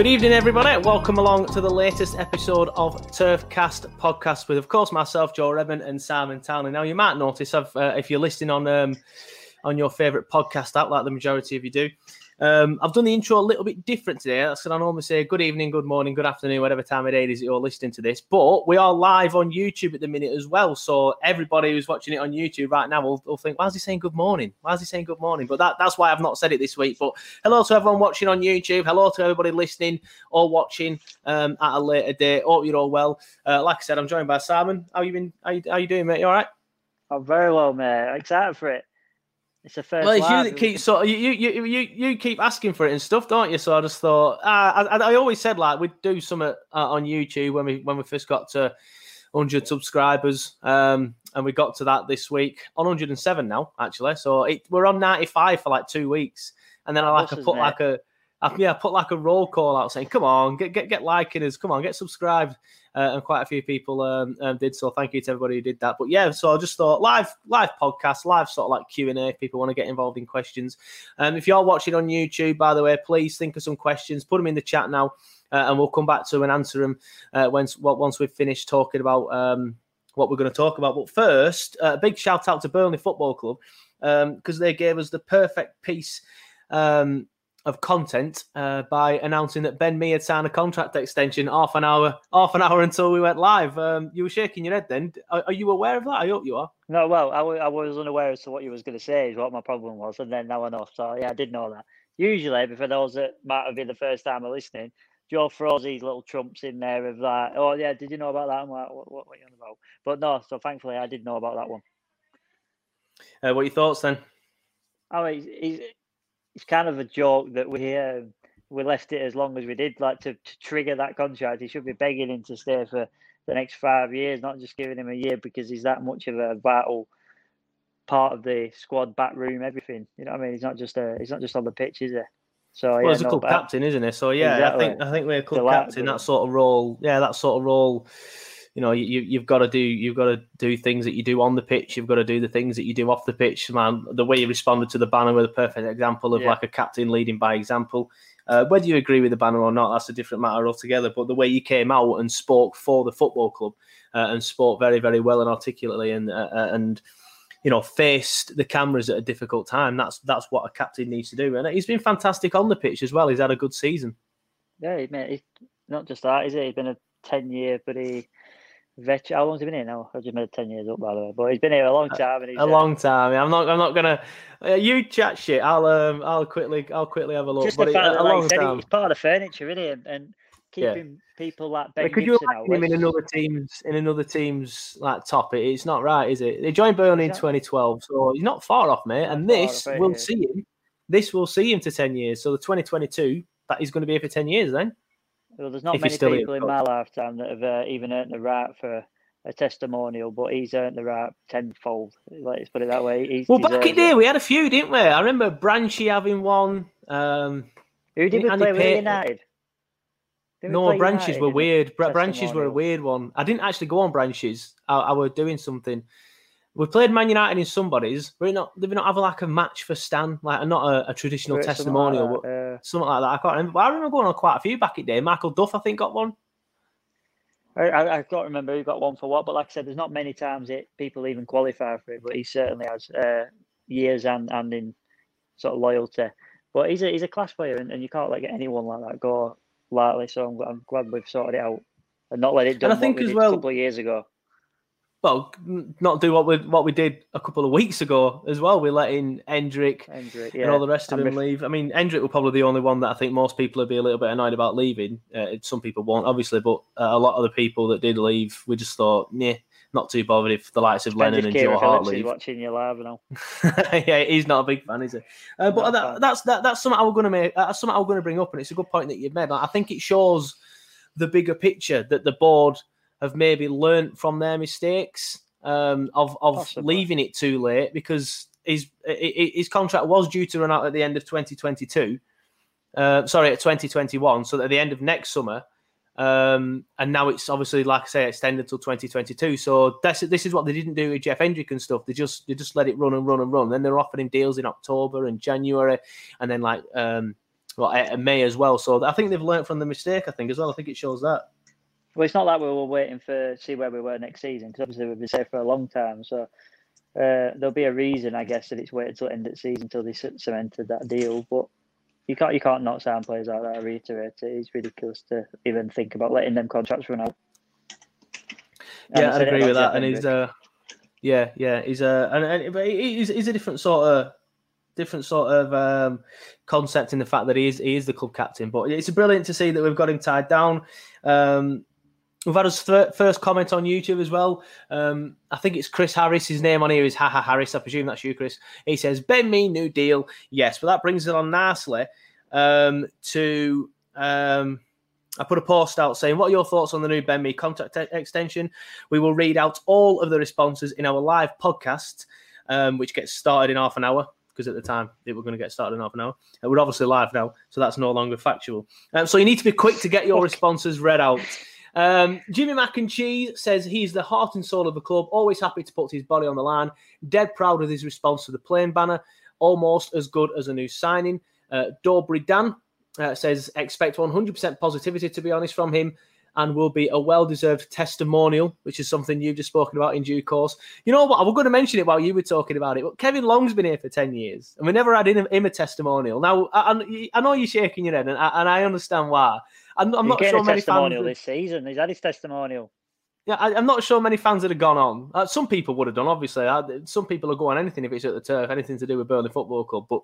Good evening, everybody. Welcome along to the latest episode of Turfcast podcast with, of course, myself, Joe Redmond, and Simon Townley. Now, you might notice uh, if you're listening on um, on your favourite podcast app, like the majority of you do, um, I've done the intro a little bit different today. That's going to normally say good evening, good morning, good afternoon, whatever time of day it is that you're listening to this. But we are live on YouTube at the minute as well. So everybody who's watching it on YouTube right now will, will think, why is he saying good morning? Why is he saying good morning? But that, that's why I've not said it this week. But hello to everyone watching on YouTube. Hello to everybody listening or watching um, at a later date. Hope you're all well. Uh, like I said, I'm joined by Simon. How you been? How you, how you doing, mate? You all right? I'm very well, mate. Excited for it. It's a first. Well, it's you that keep so you, you you you keep asking for it and stuff, don't you? So I just thought uh, I, I always said like we'd do some uh, on YouTube when we when we first got to 100 subscribers, um, and we got to that this week on 107 now actually. So it, we're on 95 for like two weeks, and then I like I put like a I, yeah, I put like a roll call out saying, "Come on, get get get liking us, come on, get subscribed." Uh, and quite a few people um, um, did so. Thank you to everybody who did that. But yeah, so I just thought live live podcast, live sort of like Q and A. If people want to get involved in questions, um, if you're watching on YouTube, by the way, please think of some questions, put them in the chat now, uh, and we'll come back to and answer them uh, once once we've finished talking about um, what we're going to talk about. But first, a uh, big shout out to Burnley Football Club because um, they gave us the perfect piece. Um, of content uh, by announcing that Ben Mee had signed a contract extension half an hour half an hour until we went live. Um, you were shaking your head then. Are, are, you aware of that? I hope you are. No, well, I, w- I was unaware as to what you was going to say is what my problem was, and then now I know. So yeah, I did know that. Usually, for those that might have been the first time of listening, Joe throws these little trumps in there of like, oh yeah, did you know about that? I'm like, what, what, what are you on about? But no, so thankfully I did know about that one. Uh, what are your thoughts then? Oh, he's, he's it's kind of a joke that we um, we left it as long as we did, like to, to trigger that contract. He should be begging him to stay for the next five years, not just giving him a year because he's that much of a vital part of the squad, back room, everything. You know what I mean? He's not just a he's not just on the pitch, is he? So well, yeah, he's a club captain, isn't he? So yeah, exactly. I think I think we're a club captain. That sort of role, yeah, that sort of role you know you, you've got to do you've got to do things that you do on the pitch. You've got to do the things that you do off the pitch man. The way you responded to the banner was a perfect example of yeah. like a captain leading by example. Uh, whether you agree with the banner or not that's a different matter altogether. But the way you came out and spoke for the football club uh, and spoke very very well and articulately and uh, uh and you know faced the cameras at a difficult time that's that's what a captain needs to do. And he's been fantastic on the pitch as well. He's had a good season. Yeah mate not just that is it he's been a 10 year but veteran. How long's he been here now? I just made ten years up by the way, but he's been here a long time. And a, a long time. I'm not. I'm not gonna. Uh, you chat shit. I'll. Um. I'll quickly. I'll quickly have a look. Just but the fact it, that, like said. He's part of the furniture, isn't he? And, and Yeah. keeping people like Ben Because you Gibson out. imagine him in another team's in another team's like top. It, it's not right, is it? They joined Burnley in 2012, so he's not far off, mate. And this will see him. This will see him to 10 years. So the 2022, that he's going to be here for 10 years then. Well, there's not if many people in my lifetime that have uh, even earned the right for a testimonial, but he's earned the right tenfold. Let's put it that way. He's Well, back in deserved the day, it. we had a few, didn't we? I remember Branchy having one. Um, Who did we Andy play with United? Did we no, branches United were weird. Branches were a weird one. I didn't actually go on branches. I, I were doing something. We played Man United in somebody's. We're not. Did we not have like a match for Stan, like not a, a traditional something like testimonial, that, but uh, something like that. I can't remember. But I remember going on quite a few back in the day. Michael Duff, I think, got one. I, I, I can't remember who got one for what, but like I said, there's not many times it people even qualify for it, but he certainly has uh, years and, and in sort of loyalty. But he's a he's a class player, and, and you can't let get anyone like that go lightly. So I'm, I'm glad we've sorted it out and not let it done I what think we as well- a couple of years ago. Well, not do what we what we did a couple of weeks ago as well. We let in Hendrick Hendrick, and all the rest of them leave. I mean, Hendrick will probably be the only one that I think most people would be a little bit annoyed about leaving. Uh, some people won't, obviously, but uh, a lot of the people that did leave, we just thought, yeah, not too bothered if the likes of Lennon and Joe Hart leave. watching you live now. yeah, he's not a big fan, is he? Uh, but that, that's that, that's something I was going to make. That's something I was going to bring up, and it's a good point that you've made. I think it shows the bigger picture that the board have maybe learnt from their mistakes um, of of Possibly. leaving it too late because his his contract was due to run out at the end of 2022. Uh, sorry, at 2021. So at the end of next summer. Um, and now it's obviously, like I say, extended till 2022. So that's this is what they didn't do with Jeff Hendrick and stuff. They just they just let it run and run and run. Then they're offering him deals in October and January, and then like um, well, uh, May as well. So I think they've learned from the mistake. I think as well. I think it shows that. Well, it's not like we were waiting for see where we were next season because obviously we've been safe for a long time. So uh, there'll be a reason, I guess, that it's waited till end of the season until they cemented that deal. But you can't you can't not sign players like that. I reiterate it. It's ridiculous to even think about letting them contracts run out. And yeah, I agree with that. And he's uh, yeah, yeah, he's uh, and, and but he's, he's a different sort of different sort of um, concept in the fact that he is he is the club captain. But it's brilliant to see that we've got him tied down. Um, we've had his first comment on YouTube as well. Um, I think it's Chris Harris. His name on here is Haha Harris. I presume that's you, Chris. He says Ben Mee new deal. Yes, but that brings it on nicely um, to. Um, I put a post out saying, What are your thoughts on the new Ben Mee contact e- extension? We will read out all of the responses in our live podcast, um, which gets started in half an hour. Because at the time it were going to get started in half an hour. Uh, we're obviously live now, so that's no longer factual. Um, so you need to be quick to get your responses read out. Um, Jimmy Mac and Cheese says he's the heart and soul of the club, always happy to put his body on the line, dead proud of his response to the plane banner, almost as good as a new signing. Uh, Dobry Dan uh, says expect 100% positivity to be honest from him and will be a well-deserved testimonial which is something you've just spoken about in due course. You know what? I was going to mention it while you were talking about it but kevin long's been here for 10 years and we never had him, him a testimonial. Now I, I- I know you're shaking your head and I, and I understand why i'm, I'm not sure many fans testimonial would- this season. He's had his testimonial. yeah, I, I'm not sure many fans that have gone on. Uh, some people would have done, obviously. I, some people will go on anything if it's at the turf, anything to do with Burnley Football Club. But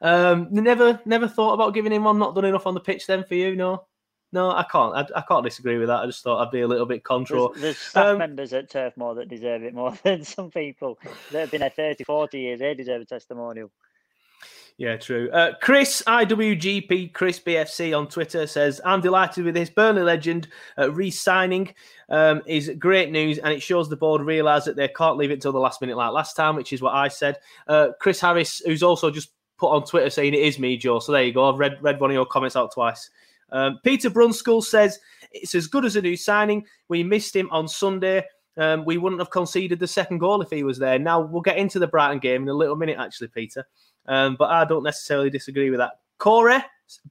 um, never, never thought about giving him one. Not done enough on the pitch. Then for you, no, no, I can't. I, I can't disagree with that. I just thought I'd be a little bit contra. There's, there's staff Um, members at Turf Moor that deserve it more than some people that have been there 30, 40 years. They deserve a testimonial. Yeah, true. Uh, Chris IWGP Chris BFC on Twitter says, "I'm delighted with this Burnley legend uh, re-signing. Um, is great news, and it shows the board realise that they can't leave it till the last minute like last time, which is what I said." Uh, Chris Harris, who's also just put on Twitter saying it is me, Joe. So there you go. I've read read one of your comments out twice. Um, Peter Brunskill says it's as good as a new signing. We missed him on Sunday. Um, we wouldn't have conceded the second goal if he was there. Now we'll get into the Brighton game in a little minute, actually, Peter. Um, but I don't necessarily disagree with that. Corey,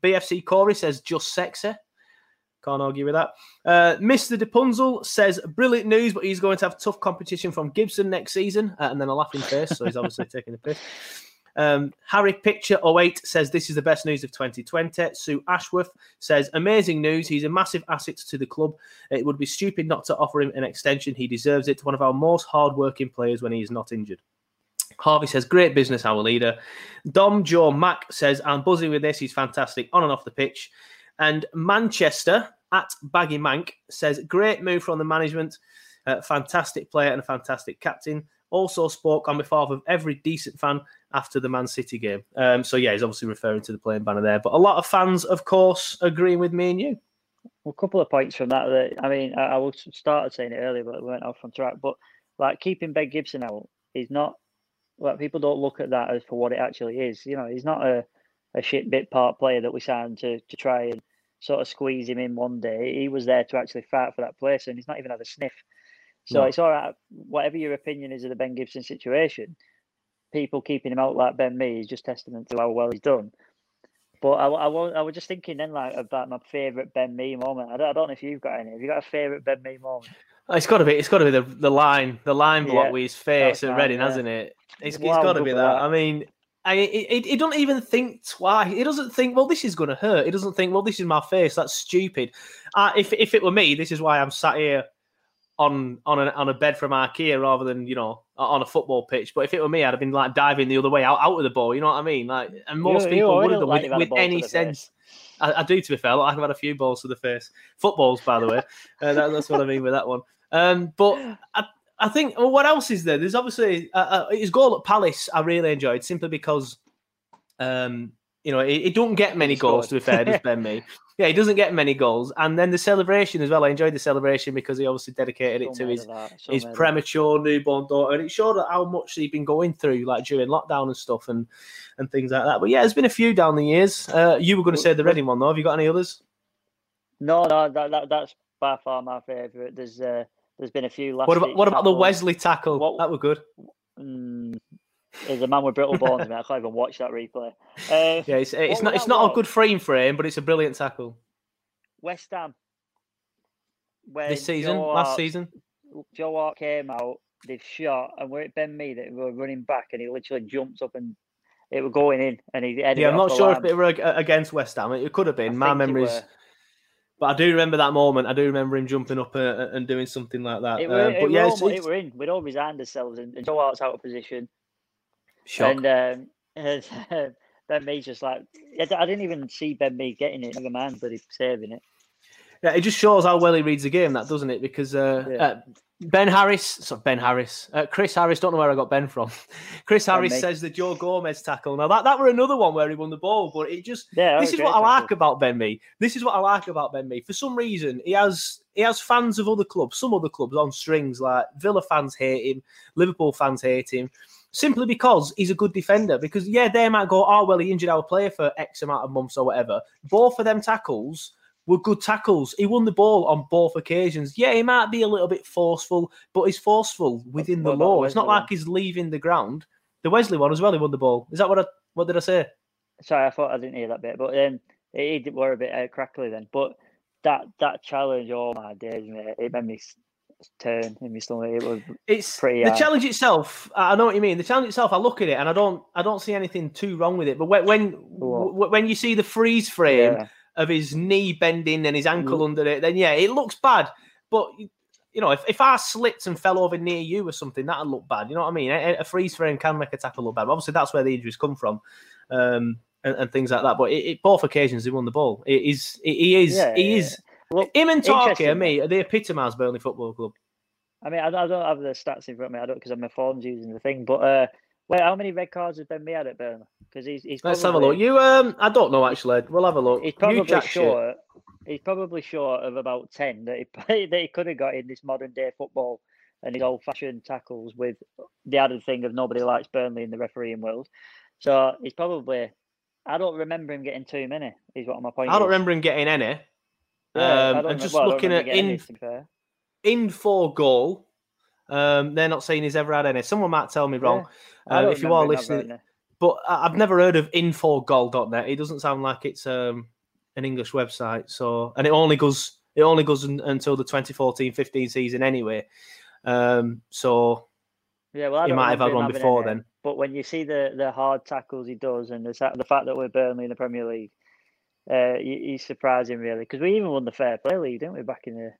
BFC Corey says just sexy. Can't argue with that. Uh, Mr. Depunzel says brilliant news, but he's going to have tough competition from Gibson next season. Uh, and then a laughing face, so he's obviously taking the piss. Um, Harry Picture 08 says this is the best news of 2020. Sue Ashworth says amazing news. He's a massive asset to the club. It would be stupid not to offer him an extension. He deserves it. One of our most hard-working players when he is not injured. Harvey says, great business, our leader. Dom Joe Mack says, I'm buzzing with this. He's fantastic on and off the pitch. And Manchester at Baggy Mank says, great move from the management. Uh, fantastic player and a fantastic captain. Also spoke on behalf of every decent fan after the Man City game. Um, so yeah, he's obviously referring to the playing banner there. But a lot of fans, of course, agreeing with me and you. Well, a couple of points from that. that I mean, I, I was started saying it earlier, but we went off on track. But like keeping Ben Gibson out is not like people don't look at that as for what it actually is. You know, he's not a, a shit bit part player that we signed to to try and sort of squeeze him in one day. He was there to actually fight for that place, and he's not even had a sniff. So it's all right. Whatever your opinion is of the Ben Gibson situation, people keeping him out like Ben Mee is just testament to how well he's done. But I, I, I was just thinking then like about my favourite Ben Mee moment. I don't, I don't know if you've got any. Have you got a favourite Ben Mee moment? It's got to be. It's got to be the, the line, the line block Yeah, with his face at Reading, yeah. hasn't it? It's, it's got to be that. that. I mean, I, it, it, doesn't even think twice. It doesn't think, well, this is going to hurt. It doesn't think, well, this is my face. That's stupid. Uh, if if it were me, this is why I'm sat here on on a, on a bed from IKEA rather than you know on a football pitch. But if it were me, I'd have been like diving the other way out out of the ball. You know what I mean? Like, and most You- people would have done like with, you've had a with any sense. I, I do, to be fair. Like I've had a few balls to the face. Footballs, by the way. Uh, that, that's what I mean with that one. Um, but I, I think well, what else is there? There's obviously uh, uh, his goal at Palace. I really enjoyed simply because, um, you know, he, he don't get many goals. To be fair, does Ben Mee? Yeah, he doesn't get many goals. And then the celebration as well. I enjoyed the celebration because he obviously dedicated it So to his so his made of that. premature newborn daughter, and it showed how much he'd been going through, like during lockdown and stuff, and and things like that. But yeah, there's been a few down the years. Uh, you were going to say the Reading one, though. Have you got any others? No, no, that, that that's by far my favourite. There's uh, there's been a few last. What about what about the. Wesley tackle? What- that were good. Mm, there's a man with brittle bones. man. I can't even watch that replay. Uh, Yeah, it's, it's not it's not a good frame frame, but it's a brilliant tackle West Ham. When this season, Joe last Hart- season. Joe Hart came out, they've shot, and we're at Ben Mee that were running back, and he literally jumps up and it was going in, and he Yeah, I'm not sure if it were against West Ham. It could have I been. My memories, were. but I do remember that moment. I do remember him jumping up uh, and doing something like that. It Uh, were, it but yeah, were it's, it's it were in. We'd all resigned ourselves, and, and Joe Hart's out of position. Shock. And um, Ben Mee's just like, I didn't even see Ben Mee getting it. Never mind, but he's saving it. Yeah, it just shows how well he reads the game, that doesn't it? Because uh, Yeah. uh, Ben Harris, sorry, Ben Harris, uh, Chris Harris, don't know where I got Ben from. Chris Harris me. says the Joe Gomez tackle. Now that that were another one where he won the ball, but it just Yeah, this is what I like tackle. about Ben Mee. This is what I like about Ben Mee. For some reason, he has he has fans of other clubs, some other clubs on strings. Like Villa fans hate him, Liverpool fans hate him, simply because he's a good defender. Because yeah, they might go, oh well, he injured our player for X amount of months or whatever. Both of them tackles were good tackles. He won the ball on both occasions. Yeah, he might be a little bit forceful, but he's forceful within what the law. It's not like he's leaving the ground. The Wesley one as well. He won the ball. Is that what I what did I say? Sorry, I thought I didn't hear that bit, but um, it, it were a bit uh, crackly then. But that that challenge, oh my days, mate, it made me turn in my stomach. It was It's Pretty the high. challenge itself. I know what you mean. The challenge itself. I look at it and I don't. I don't see anything too wrong with it. But when when, when you see the freeze frame yeah. of his knee bending and his ankle Mm. under it, then yeah, it looks bad. But you know, if, if I slipped and fell over near you or something, that'd look bad. You know what I mean? A, a freeze frame can make a tackle look bad. Obviously, that's where the injuries come from. Um, and, and things like that, but it, it, both occasions he won the ball. It is, he is, Yeah, he yeah, is. Look, Him and Tarky me, they epitomise Burnley Football Club. I mean, I, don't- I don't have the stats in front of me. I don't because I'm my phone's using the thing. But uh, wait, how many red cards has Ben Mee had at Burnley? Because he's he's Let's have a look. You, um, I don't know actually. We'll have a look. He's probably chat shit. short. He's probably short of about ten that he that he could have got in this modern day football and his old fashioned tackles with the added thing of nobody likes Burnley in the refereeing world. So he's probably. I don't remember him getting too many. Is what my point. I don't is. remember him getting any. Yeah, um, and just well, looking at in any, to be fair. in for goal. Um, they're not saying he's ever had any. Someone might tell me wrong. I Uh, if you are remember him having listening, but I've never heard of infogol.net. It doesn't sound like it's um, an English website. So, and it only goes it only goes un, until the 2014-15 season anyway. Um, so Yeah, well, I he might have had one before any, then. But when you see the the hard tackles he does, and the the fact that we're Burnley in the Premier League, uh, he- he's surprising really because we even won the Fair Play League, didn't we, back in the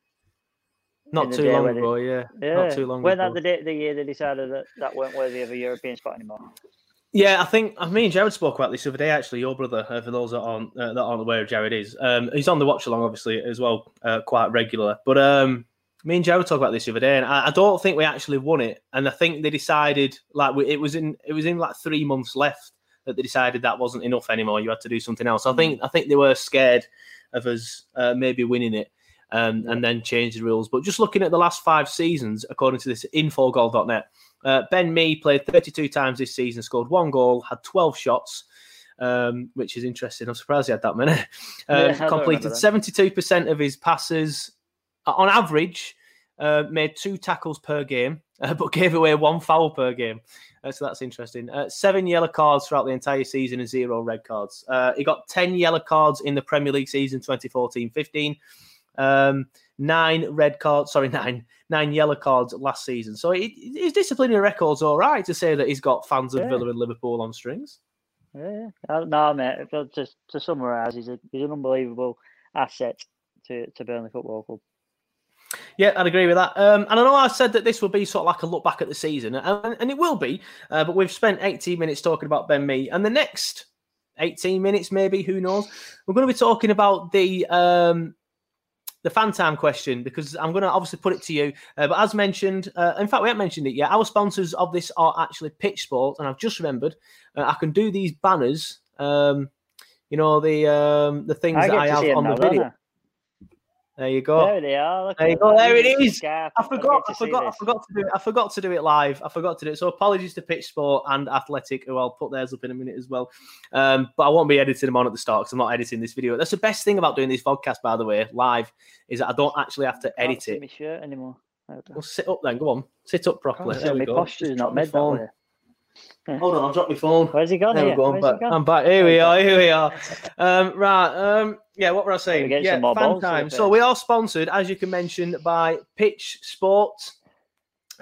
Not in the too long ago, yeah. yeah Not too long ago. when ago. that the day, the year they decided that that weren't worthy of a European spot anymore. Yeah, I think I mean Jared spoke about this the other day. Actually, your brother, uh, for those that aren't uh, that aren't aware of Jared, is um, he's on the watch along, obviously as well, uh, quite regular. But um, me and Jared talked about this the other day, and I, I, don't think we actually won it. And I think they decided like we, it was in it was in like three months left that they decided that wasn't enough anymore. You had to do something else. I think I think they were scared of us uh, maybe winning it. Um, and then change the rules. But just looking at the last five seasons, according to this infogol.net, uh, Ben Mee played 32 times this season, scored one goal, had 12 shots, um, which is interesting. I'm surprised he had that many. Um, Yeah, completed 72% of his passes, uh, on average, uh, made two tackles per game, uh, but gave away one foul per game. Uh, so that's interesting. Uh, seven yellow cards throughout the entire season and zero red cards. Uh, he got 10 yellow cards in the Premier League season 2014 15. Um, nine red cards, sorry, nine nine yellow cards last season. So he, his disciplinary record's all right to say that he's got fans of Yeah. Villa and Liverpool on strings. Yeah, No, mate. Just to summarise, he's a, he's an unbelievable asset to to Burnley Football Club. Yeah, I'd agree with that. Um, and I know I said that this will be sort of like a look back at the season, and, and it will be. Uh, but we've spent 18 minutes talking about Ben Mee, and the next 18 minutes, maybe who knows, we're going to be talking about the um, the fan time question because I'm going to obviously put it to you. Uh, but as mentioned, uh, in fact, we haven't mentioned it yet. Our sponsors of this are actually Pitch Sports, and I've just remembered uh, I can do these banners. Um, you know the um, the things I that I have on the video. There you go. There they are. Look There you go, that. there it He's I forgot. I to forgot. I forgot to do it. I forgot to do it live. I forgot to do it. So apologies to Pitch Sport and Athletic, who I'll put theirs up in a minute as well. Um, but I won't be editing them on at the start because I'm not editing this video. That's the best thing about doing this podcast, by the way, live, is that I don't actually have to edit it. my shirt anymore. Well, sit up then. Go on. Sit up properly. Can't There my go. posture's Just not made that way. Hold on, I'll drop my phone. Where's he gone There we go. I'm back. I'm back. Here we are. Here we are. Um, right. Um, yeah. What were I saying? Yeah. Fan time. So we are sponsored, as you can mention, by Pitch Sport.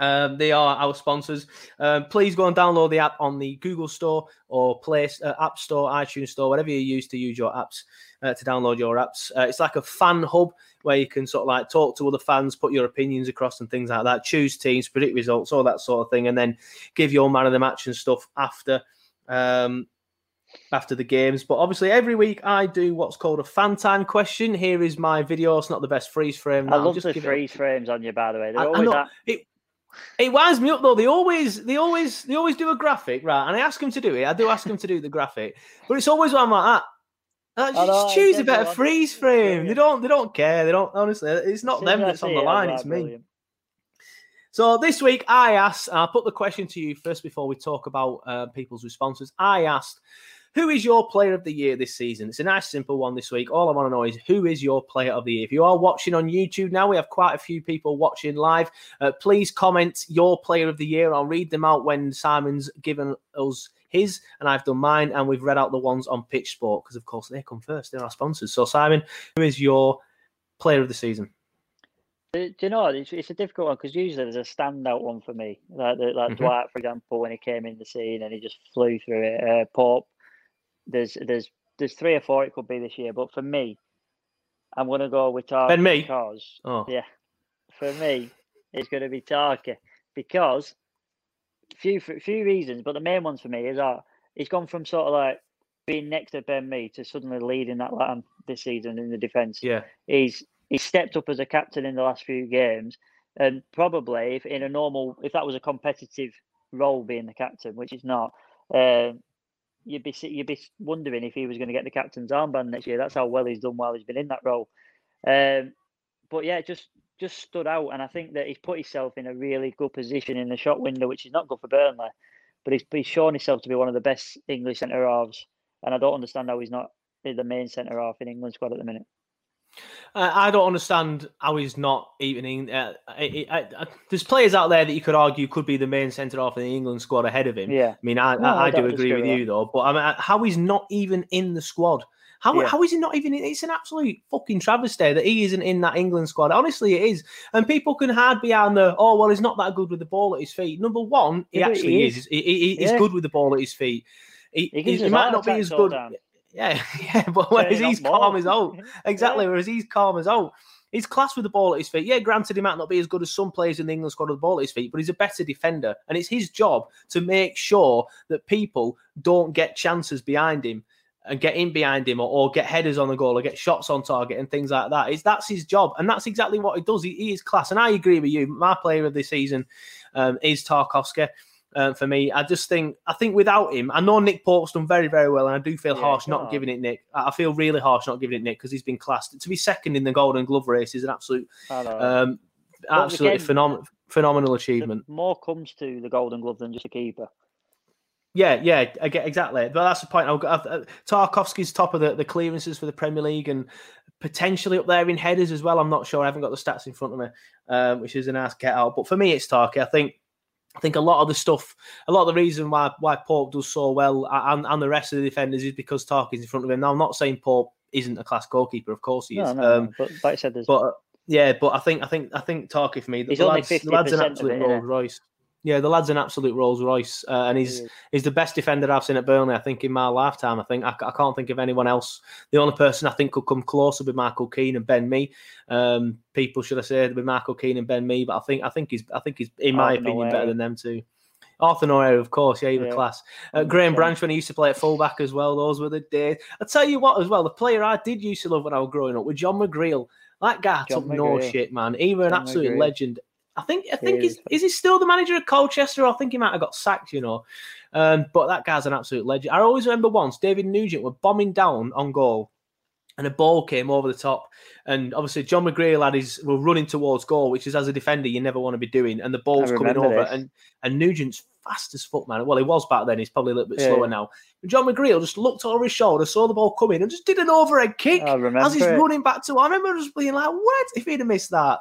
Um, they are our sponsors. Um, please go and download the app on the Google Store or Play uh, App Store, iTunes Store, whatever you use to use your apps uh, to download your apps. Uh, it's like a fan hub where you can sort of like talk to other fans, put your opinions across, and things like that. Choose teams, predict results, all that sort of thing, and then give your man of the match and stuff after. Um, after the games, but obviously every week I do what's called a fan time question. Here is my video. It's not the best freeze frame. I love just the freeze frames on you, by the way. They're I- I always know. at, It, it winds me up though. They always, they always, they always do a graphic, right? And I ask them to do it. I do ask them to do the graphic, but it's always when I'm like that. I just know, choose a better freeze frame. They don't, they don't care. They don't. Honestly, it's not them that's on the line. It's me. So this week I asked, I'll put the question to you first before we talk about uh, people's responses. I asked, who is your player of the year this season? It's a nice, simple one this week. All I want to know is who is your player of the year? If you are watching on YouTube now, we have quite a few people watching live. Uh, please comment your player of the year. I'll read them out when Simon's given us his, and I've done mine, and we've read out the ones on Pitch Sport because, of course, they come first. They're our sponsors. So, Simon, who is your player of the season? Do, do you know? It's, it's a difficult one because usually there's a standout one for me, like the, like Mhm. Dwight, for example, when he came in the scene and he just flew through it. Uh, Pope, there's there's there's three or four it could be this year, but for me, I'm gonna go with Tarky Ben Mee? because Oh, yeah, for me, it's gonna be Tarky because few few reasons, but the main ones for me is that he's gone from sort of like being next to Ben Mee to suddenly leading that line this season in the defence yeah. he's he's stepped up as a captain in the last few games, and probably if in a normal, if that was a competitive role being the captain, which it's not, um, you'd be you'd be wondering if he was going to get the captain's armband next year. That's how well he's done while he's been in that role. Um, but yeah, just just stood out, and I think that he's put himself in a really good position in the shot window, which is not good for Burnley, but he's, he's shown himself to be one of the best English centre halves, and I don't understand how he's not the main centre half in England squad at the minute. Uh, I don't understand how he's not even in. Uh, I, I, I, there's players out there that you could argue could be the main centre half in the England squad ahead of him. Yeah. I mean, I, No, I, do agree with with you though. But I mean, how he's not even in the squad? How, Yeah. how is he not even? In, it's an absolute fucking travesty that he isn't in that England squad. Honestly, it is. And people can hide behind the oh well, he's not that good with the ball at his feet. Number one, he Yeah, actually he is. is. He, he- he's Yeah. good with the ball at his feet. He, might not be as good. time. Yeah, yeah, but whereas he's calm as old, Exactly. Whereas he's calm as old. He's class with the ball at his feet. Yeah, granted, he might not be as good as some players in the England squad with the ball at his feet, but he's a better defender. And it's his job to make sure that people don't get chances behind him and get in behind him or, or get headers on the goal or get shots on target and things like that. It's, that's his job. And that's exactly what he does. He, he is class. And I agree with you. My player of the season um, is Tarkowski. Uh, for me, I just think I think without him, I know Nick Pope's done very very well, and I do feel Yeah, harsh not on. giving it Nick. I feel really harsh not giving it Nick because he's been classed to be second in the Golden Glove race is an absolute, um, absolutely again, phenomenal phenomenal achievement. more comes to the Golden Glove than just a keeper. Yeah, yeah, I get exactly. But that's the point. I've got, uh, Tarkowski's top of the, the clearances for the Premier League and potentially up there in headers as well. I'm not sure. I haven't got the stats in front of me, um, which is a nice get out. But for me, it's Tarky. I think. I think a lot of the stuff, a lot of the reason why why Pope does so well and, and the rest of the defenders is because Tarky's in front of him. Now, I'm not saying Pope isn't a class goalkeeper. Of course he is. No, no, um, no. But like I said, there's but uh, yeah, but I think I think I think Tarky for me, the He's only lads, the lad's an 50% of absolute? Rolls Royce. Yeah, the lad's an absolute Rolls Royce, uh, and he's He he's the best defender I've seen at Burnley. I think in my lifetime. I think I, I can't think of anyone else. The only person I think could come close would be Michael Keane and Ben Mee. Um, people should I say would be Michael Keane and Ben Mee, but I think I think he's I think he's in my Arthur opinion better than them two. Arthur Noel, of course, yeah, he was Yeah. class. Uh, Graham 100%. Branch when he used to play at fullback as well. Those were the days. I tell you what, as well, the player I did used to love when I was growing up was John McGreal. That guy John took no shit, man. He was an John absolute McGreal. legend. I think I think He he's is. is he still the manager of Colchester? I think he might have got sacked, you know. Um, but that guy's an absolute legend. I always remember once David Nugent were bombing down on goal, and a ball came over the top, and obviously John McGreal had his were running towards goal, which is as a defender you never want to be doing, and the ball's coming over, this. and and Nugent's fast as fuck, man. Well, he was back then. He's probably a little bit Yeah, slower now. But John McGreal just looked over his shoulder, saw the ball coming, and just did an overhead kick as he's it. running back to. I remember just being like, "What?" If he'd have missed that,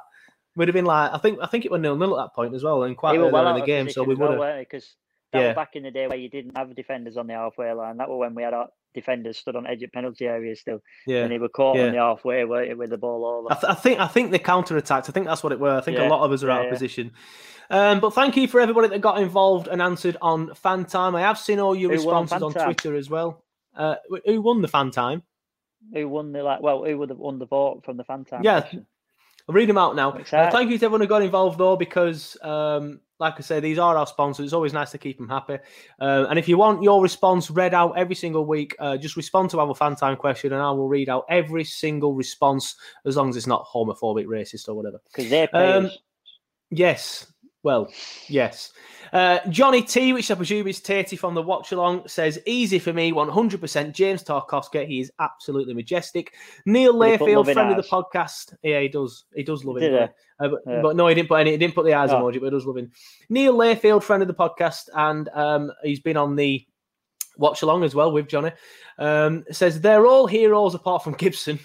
would have been like, I think I think it was nil nil at that point as well, and quite early well in the game, so we would have. Because that Yeah. was back in the day where you didn't have defenders on the halfway line. That was when we had our defenders stood on edge of penalty areas still, Yeah, and they were caught Yeah. on the halfway weren't with the ball over. I, th- I think I think the counter attacked. I think that's what it were. I think a lot of us are out of yeah. position. Um, but thank you for everybody that got involved and answered on fan time. I have seen all your Who responses on Time? Twitter as well. Uh, who won the fan time? Who won the like? Well, who would have won the vote from the fan time? Yeah. section? I'll read them out now. Uh, thank you to everyone who got involved though, because um, like I say, these are our sponsors. It's always nice to keep them happy. Uh, and if you want your response read out every single week, uh, just respond to our fan time question, and I will read out every single response as long as it's not homophobic, racist, or whatever. because they pay Um. Yes. Well, yes. Uh, Johnny T, which I presume is Tatey from the watch along, says easy for me, 100%. James Tarkowski, he is absolutely majestic. Neil Layfield, friend of the podcast. Yeah, he does. He does love him. he? doesn't he? Uh, but, Yeah. but no, he didn't put any. He didn't put the eyes Oh. emoji, but he does love him. Neil Layfield, friend of the podcast, and um, he's been on the watch along as well with Johnny. Um, says they're all heroes apart from Gibson.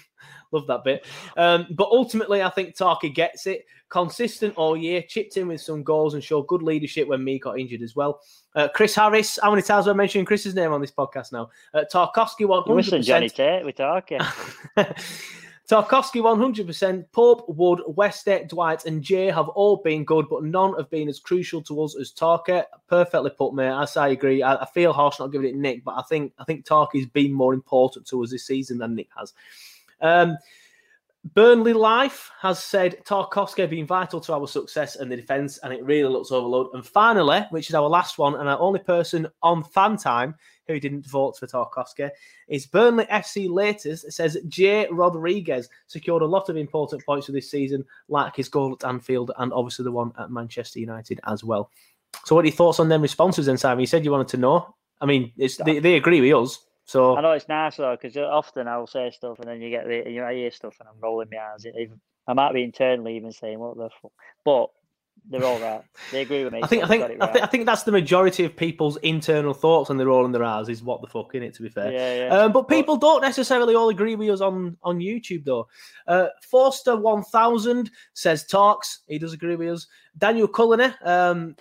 Love that bit. Um, but ultimately, I think Tarky gets it. Consistent all year, chipped in with some goals and showed good leadership when Mee got injured as well. Uh, Chris Harris, how many times have I mentioned Chris's name on this podcast now? Uh, Tarkowski, 100%. listen, Johnny Tate, we're talking. Tarkowski 100%, Pope, Wood, Westwood, Dwight, and Jay have all been good, but none have been as crucial to us as Tarka. Perfectly put, mate. As I agree. I, I feel harsh not giving it Nick, but I think I think Tarky's been more important to us this season than Nick has. Um, Burnley Life has said Tarkowski been vital to our success and the defence, and it really looks overloaded. And finally, which is our last one, and our only person on fan time who didn't vote for Tarkowski, is Burnley FC latest. It says Jay Rodriguez secured a lot of important points for this season, like his goal at Anfield and obviously the one at Manchester United as well. So, what are your thoughts on them responses then, Simon? You said you wanted to know. I mean, it's, they, they agree with us. So, I know it's nice though, because often I'll say stuff and then you get the you know, I hear stuff and I'm rolling my eyes. Even, I might be internally even saying what the fuck, but they're all right. They agree with me. I think I so they think it I, right. think I think that's the majority of people's internal thoughts when they're all in their eyes is what the fuck in it. To be fair, Yeah, yeah. Um, but people don't necessarily all agree with us on on YouTube though. Uh, Forster one thousand says talks. He does agree with us. Daniel Cullinan, um,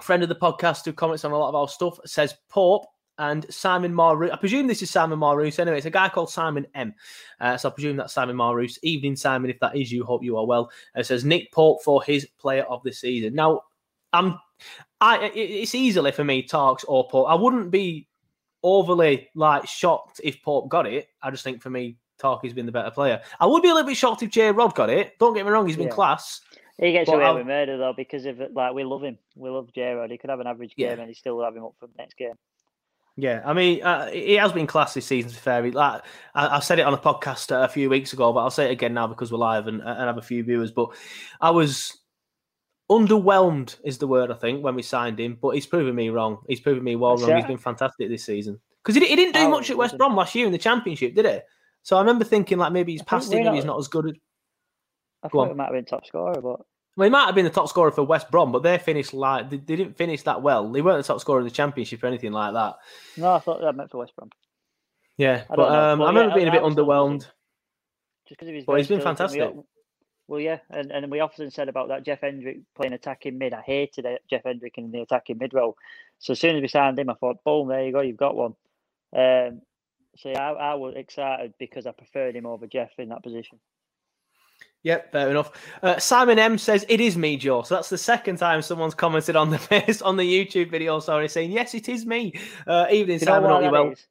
friend of the podcast who comments on a lot of our stuff, says Pope. And Simon Marroos. I presume this is Simon Marroos. Anyway, it's a guy called Simon M. Uh, so I presume that's Simon Marroos. Evening, Simon. If that is you, hope you are well. Uh, says Nick Pope for his player of the season. Now, I'm I it's easily for me talks or Pope. I wouldn't be overly like shocked if Pope got it. I just think for me Tarky's been the better player. I would be a little bit shocked if J Rod got it. Don't get me wrong, he's been Yeah. class. He gets away I'll- with murder though because of it, like we love him. We love J Rod. He could have an average Yeah. game and he still have him up for the next game. Yeah, I mean, uh, he has been class this season. To be fair, He- like I, I said it on a podcast uh, a few weeks ago, but I'll say it again now because we're live and, and have a few viewers. But I was underwhelmed, is the word I think, when we signed him. But he's proven me wrong. He's proven me well wrong. it. He's been fantastic this season because he, he didn't do Oh, much at West. Brom last year in the Championship, did he? So I remember thinking like maybe he's I past maybe not- he's not as good. As, I Go thought on. he might have been top scorer, but well, he might have been the top scorer for West Brom, but they finished like they, they didn't finish that well. They weren't the top scorer in the Championship or anything like that. no, I thought that meant for West Brom. Yeah, I but um, Well, I remember yeah, being a bit I was not underwhelmed. just because of his. Well, he's been versatility. We fantastic. Well, yeah, and, and we often said about that Jeff Hendrick playing attacking mid. I hated it, Jeff Hendrick in the attacking mid role. So as soon as we signed him, I thought, boom, there you go, you've got one. Um, so yeah, I, I was excited because I preferred him over Jeff in that position. Yep, fair enough. Uh, Simon M says it is me, Joe. So that's the second time someone's commented on the face on the YouTube video. Sorry, saying yes, it is me. Uh, evening, You Simon. Hope you well. is?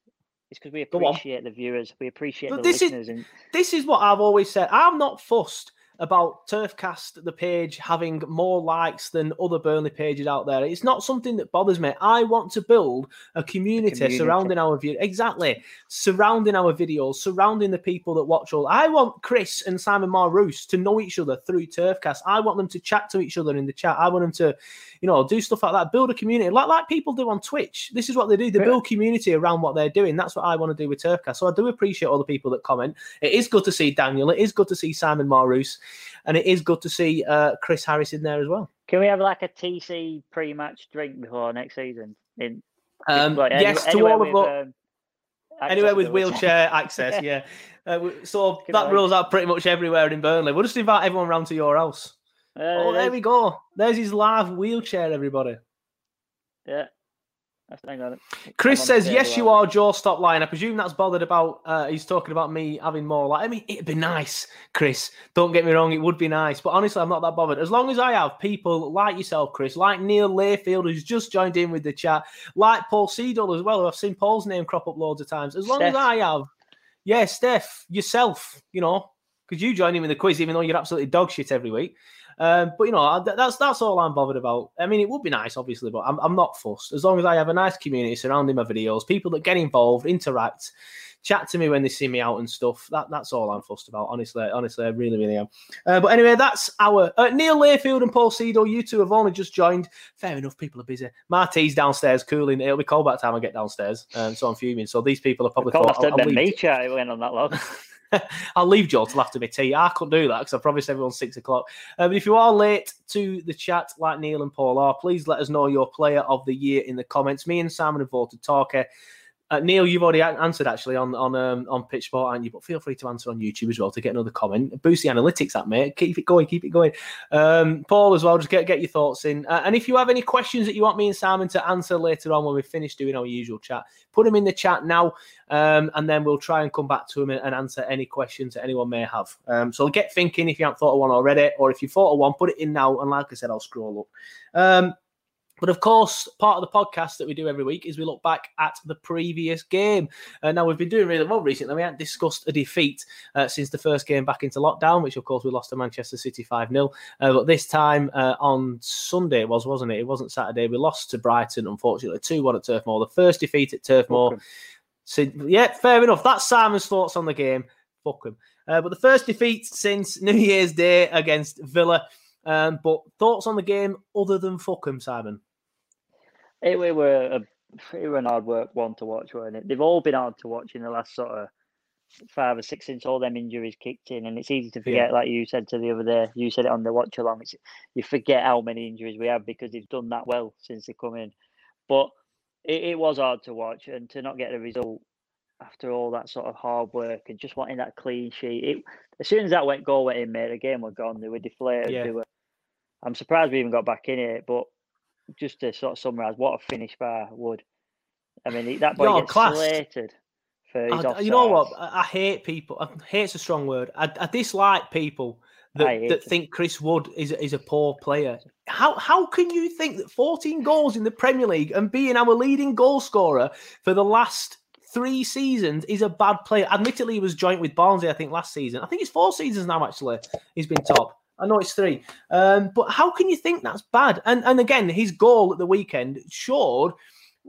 It's because we appreciate the viewers, we appreciate But the this is- and This is what I've always said. I'm not fussed about Turfcast, the page, having more likes than other Burnley pages out there. It's not something that bothers me. I want to build a community, community. surrounding our view. Exactly. Surrounding our videos, surrounding the people that watch all. I want Chris and Simon Marroos to know each other through Turfcast. I want them to chat to each other in the chat. I want them to, you know, do stuff like that, build a community like like people do on Twitch. This is what they do. They build community around what they're doing. That's what I want to do with Turfcast. So I do appreciate all the people that comment. It is good to see Daniel. It is good to see Simon Marroos. And it is good to see uh, Chris Harris in there as well. can we have like a TC pre-match drink before next season? In Um, like, any- yes, to anywhere all of with, us. um, Anywhere with wheelchair access, yeah. Uh, so Good that night. rules out pretty much everywhere in Burnley. We'll just invite everyone round to your house. Uh, Oh, there we go. There's his live wheelchair, everybody. Yeah. Hang on. Chris says, "Yes, you aren't. Joe, stop lying. I presume that's bothered about. Uh, he's talking about me having more. Like, I mean, it'd be nice, Chris. Don't get me wrong; it would be nice. But honestly, I'm not that bothered. As long as I have people like yourself, Chris, like Neil Layfield, who's just joined in with the chat, like Paul Seedle as well. who I've seen Paul's name crop up loads of times. As long as I have, yeah, Steph, yourself, you know, because you join in with the quiz, even though you're absolutely dog shit every week. Um, but you know, that's that's all I'm bothered about. I mean, it would be nice, obviously, but I'm, I'm not fussed. As long as I have a nice community surrounding my videos, people that get involved, interact, chat to me when they see me out and stuff. That that's all I'm fussed about. Honestly, honestly, I really, really am. Uh, but anyway, that's our uh, Neil Layfield and Paul Seedle. You two have only just joined. Fair enough, people are busy. Marty's downstairs cooling. It'll be cold by the time I get downstairs, um, so I'm fuming. So these people are probably thought, after the chat. It went on that long. I'll leave Joe till after my tea. I couldn't do that because I promised everyone six o'clock. But if you are late to the chat, like Neil and Paul are, please let us know your player of the year in the comments. Me and Simon have voted Talker. Uh, Neil, you've already answered actually on on um, on Pitch Sport, aren't you? But feel free to answer on YouTube as well to get another comment. Boost the analytics, that mate. Keep it going, keep it going. Um, Paul as well, just get get your thoughts in. Uh, and if you have any questions that you want me and Simon to answer later on when we finish doing our usual chat, put them in the chat now, um, and then we'll try and come back to them and, and answer any questions that anyone may have. Um, so get thinking if you haven't thought of one already, or if you thought of one, put it in now. And like I said, I'll scroll up. But of course, part of the podcast that we do every week is we look back at the previous game. Uh, now, we've been doing really well recently. We haven't discussed a defeat uh, since the first game back into lockdown, which of course we lost to Manchester City 5 0. Uh, but this time uh, on Sunday, it was, wasn't it? It wasn't Saturday. We lost to Brighton, unfortunately, 2 1 at Turf Moor. The first defeat at Turf Moor. So, yeah, fair enough. That's Simon's thoughts on the game. Fuck him. Uh, but the first defeat since New Year's Day against Villa. Um, but thoughts on the game other than fuck him, Simon? It, it were a it were an hard work one to watch, weren't it? They've all been hard to watch in the last sort of five or six since all them injuries kicked in, and it's easy to forget, like you said to the other day. You said it on the watch along. It's you forget how many injuries we have because they've done that well since they come in. But it, it was hard to watch, and to not get a result after all that sort of hard work and just wanting that clean sheet. It, as soon as that went goal went in, mate, the game were gone. They were deflated. Yeah. They were. I'm surprised we even got back in it, but just to sort of summarise, what a finish by Wood. I mean, that boy You're gets classed. slated for his I- you know what? I, I hate people. I, hate's a strong word. I, I dislike people that, that think Chris Wood is, is a poor player. How how can you think that 14 goals in the Premier League and being our leading goal scorer for the last three seasons is a bad player. Admittedly, he was joint with Barnsley, I think, last season. I think it's four seasons now, actually. He's been top. I know it's three. Um, but how can you think that's bad? And and again, his goal at the weekend showed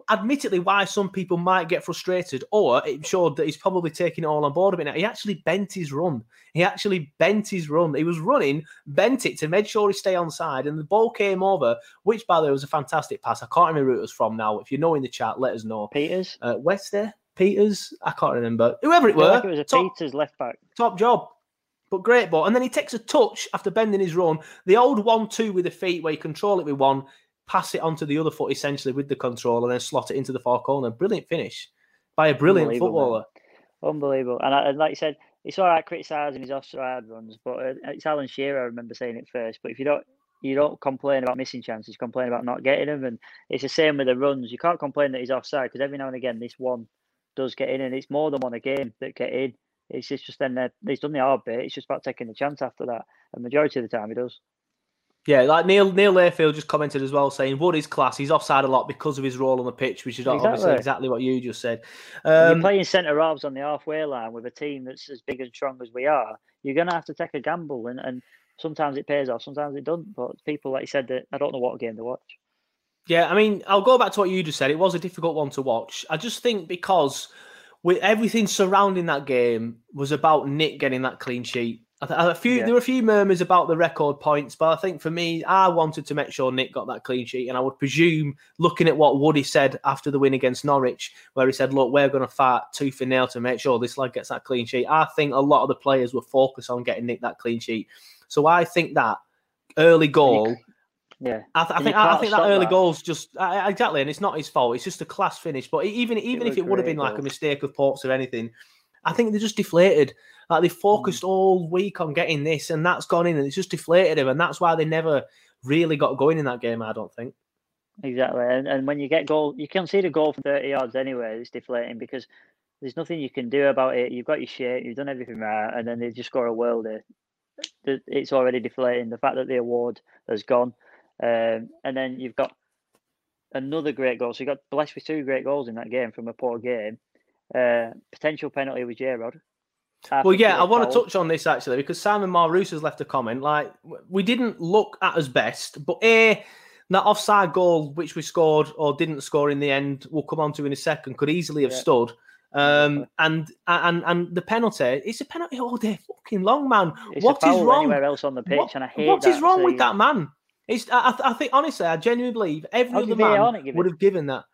admittedly why some people might get frustrated, or it showed that he's probably taking it all on board a bit now. He actually bent his run. He actually bent his run. He was running, bent it to make sure he stay on side, and the ball came over, which by the way was a fantastic pass. I can't remember who it was from now. If you know in the chat, let us know. Peters. Uh, Wester, Peters, I can't remember. Whoever it was. I feel were, like it was a top, Peters left back. top job. But great ball. And then he takes a touch after bending his run. The old one-two with the feet where you control it with one, pass it onto the other foot essentially with the control, and then slot it into the far corner. Brilliant finish by a brilliant Unbelievable, footballer. Unbelievable. And, I, and like you said, it's all right criticising his offside runs, but uh, it's Alan Shearer. I remember saying it first. But if you don't, you don't complain about missing chances. Complain about not getting them, and it's the same with the runs. You can't complain that he's offside because every now and again this one does get in, and it's more than one a game that get in. It's just, just then that he's done the hard bit. It's just about taking the chance after that. And majority of the time he does. Yeah, like Neil Neil Layfield just commented as well, saying Wood is class. He's offside a lot because of his role on the pitch, which is obviously Exactly. exactly what you just said. Um, you're playing centre halves on the halfway line with a team that's as big and strong as we are, you're going to have to take a gamble, and, and sometimes it pays off, sometimes it doesn't. But people, like you said, that I don't know what game to watch. Yeah, I mean, I'll go back to what you just said. It was a difficult one to watch. I just think because with everything surrounding that game was about Nick getting that clean sheet. I th- a few Yeah. there were a few murmurs about the record points, but I think for me, I wanted to make sure Nick got that clean sheet, and I would presume, looking at what Woody said after the win against Norwich, where he said, "Look, we're going to fight tooth and nail to make sure this lad gets that clean sheet." I think a lot of the players were focused on getting Nick that clean sheet, so I think that early goal. Yeah, I, th- I think I, I think that early that. goal's just uh, exactly, and it's not his fault. It's just a class finish. But even even was if it would have been like a mistake of Ports or anything, I think they're just deflated. Like they Mm. focused all week on getting this, and that's gone in, and it's just deflated them, and that's why they never really got going in that game. I don't think. exactly. And, and when you get goal, you can see the goal from 30 yards anyway. It's deflating because there's nothing you can do about it. You've got your shape, you've done everything right, and then they just score a worldy. Th- It's already deflating. The fact that the award has gone, um, and then you've got another great goal. So you got blessed with two great goals in that game from a poor game. Uh, potential penalty with J Rod. Well, yeah, I want to touch on this actually because Simon Marus has left a comment. Like, we didn't look at us best, but a that offside goal which we scored or didn't score in the end, we'll come on to in a second, could easily have Yeah. stood. Um, and and and the penalty, it's a penalty all day fucking long, man. It's What is wrong? anywhere else on the pitch, What- and I hate what is wrong with that man? It's I, I- think honestly, I genuinely believe every How other man would have given that.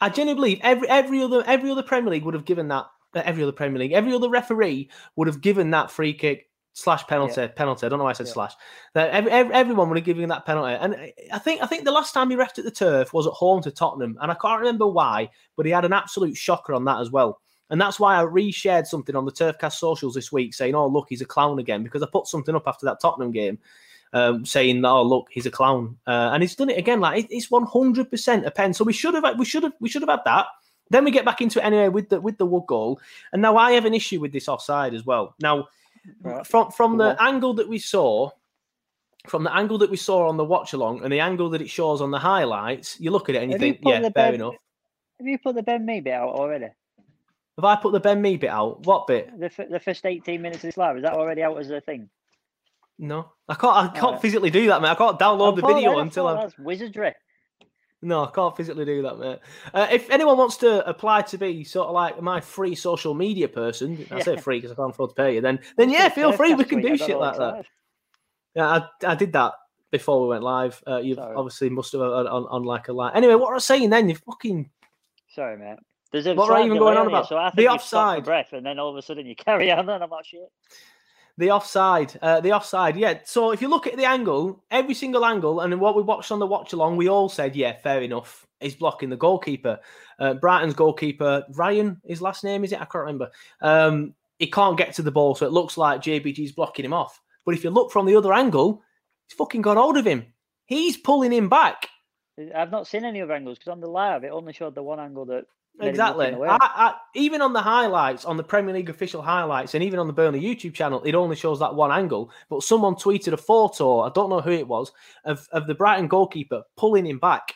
I genuinely believe every every other every other Premier League would have given that. uh, Every other Premier League, every other referee would have given that free kick slash penalty. Penalty. I don't know why I said Yeah. slash. That every, every, everyone would have given that penalty. And I- I think I think the last time he refed at the turf was at home to Tottenham, and I can't remember why, but he had an absolute shocker on that as well. And that's why I reshared something on the Turfcast socials this week saying, "Oh look, he's a clown again," because I put something up after that Tottenham game um, saying, that "Oh look, he's a clown," uh, and he's done it again. Like it's one hundred percent a pen. So we should have we should have we should have had that. Then we get back into it anyway with the with the Wood goal, and now I have an issue with this offside as well. Now, Right. from from the angle that we saw, from the angle that we saw on the watch along, and the angle that it shows on the highlights, you look at it and you Have think, put yeah, fair Ben- enough. Have you put the Ben Mee bit out already? Have I put the Ben Mee bit out? What bit? The, f- the first 18 minutes of this live, is that already out as a thing? No, I can't. I can't Alright. physically do that, man. I can't download the video that- until I'm. That's wizardry. No, I can't physically do that, mate. Uh, if anyone wants to apply to be sort of like my free social media person, I say free because I can't afford to pay you. Then, then yeah, feel free. We can do shit like that. Yeah, I, I did that before we went live. Uh, you obviously must have on, on, on like a line. Anyway, what was I saying then? You fucking Sorry, mate. There's a What were I even going on about? So I The think for offside. breath, and then all of a sudden you carry on, and I'm like, shit. The offside. Uh, the offside. Yeah. So if you look at the angle, every single angle, and what we watched on the watch along, we all said, yeah, fair enough. He's blocking the goalkeeper. Uh, Brighton's goalkeeper, Ryan, his last name is it? I can't remember. Um, he can't get to the ball, so it looks like JBG's blocking him off. But if you look from the other angle, he's fucking got hold of him. He's pulling him back. I've not seen any other angles because on the live it only showed the one angle that Exactly. I, I, even on the highlights, on the Premier League official highlights, and even on the Burnley YouTube channel, it only shows that one angle. But someone tweeted a photo, I don't know who it was, of, of the Brighton goalkeeper pulling him back.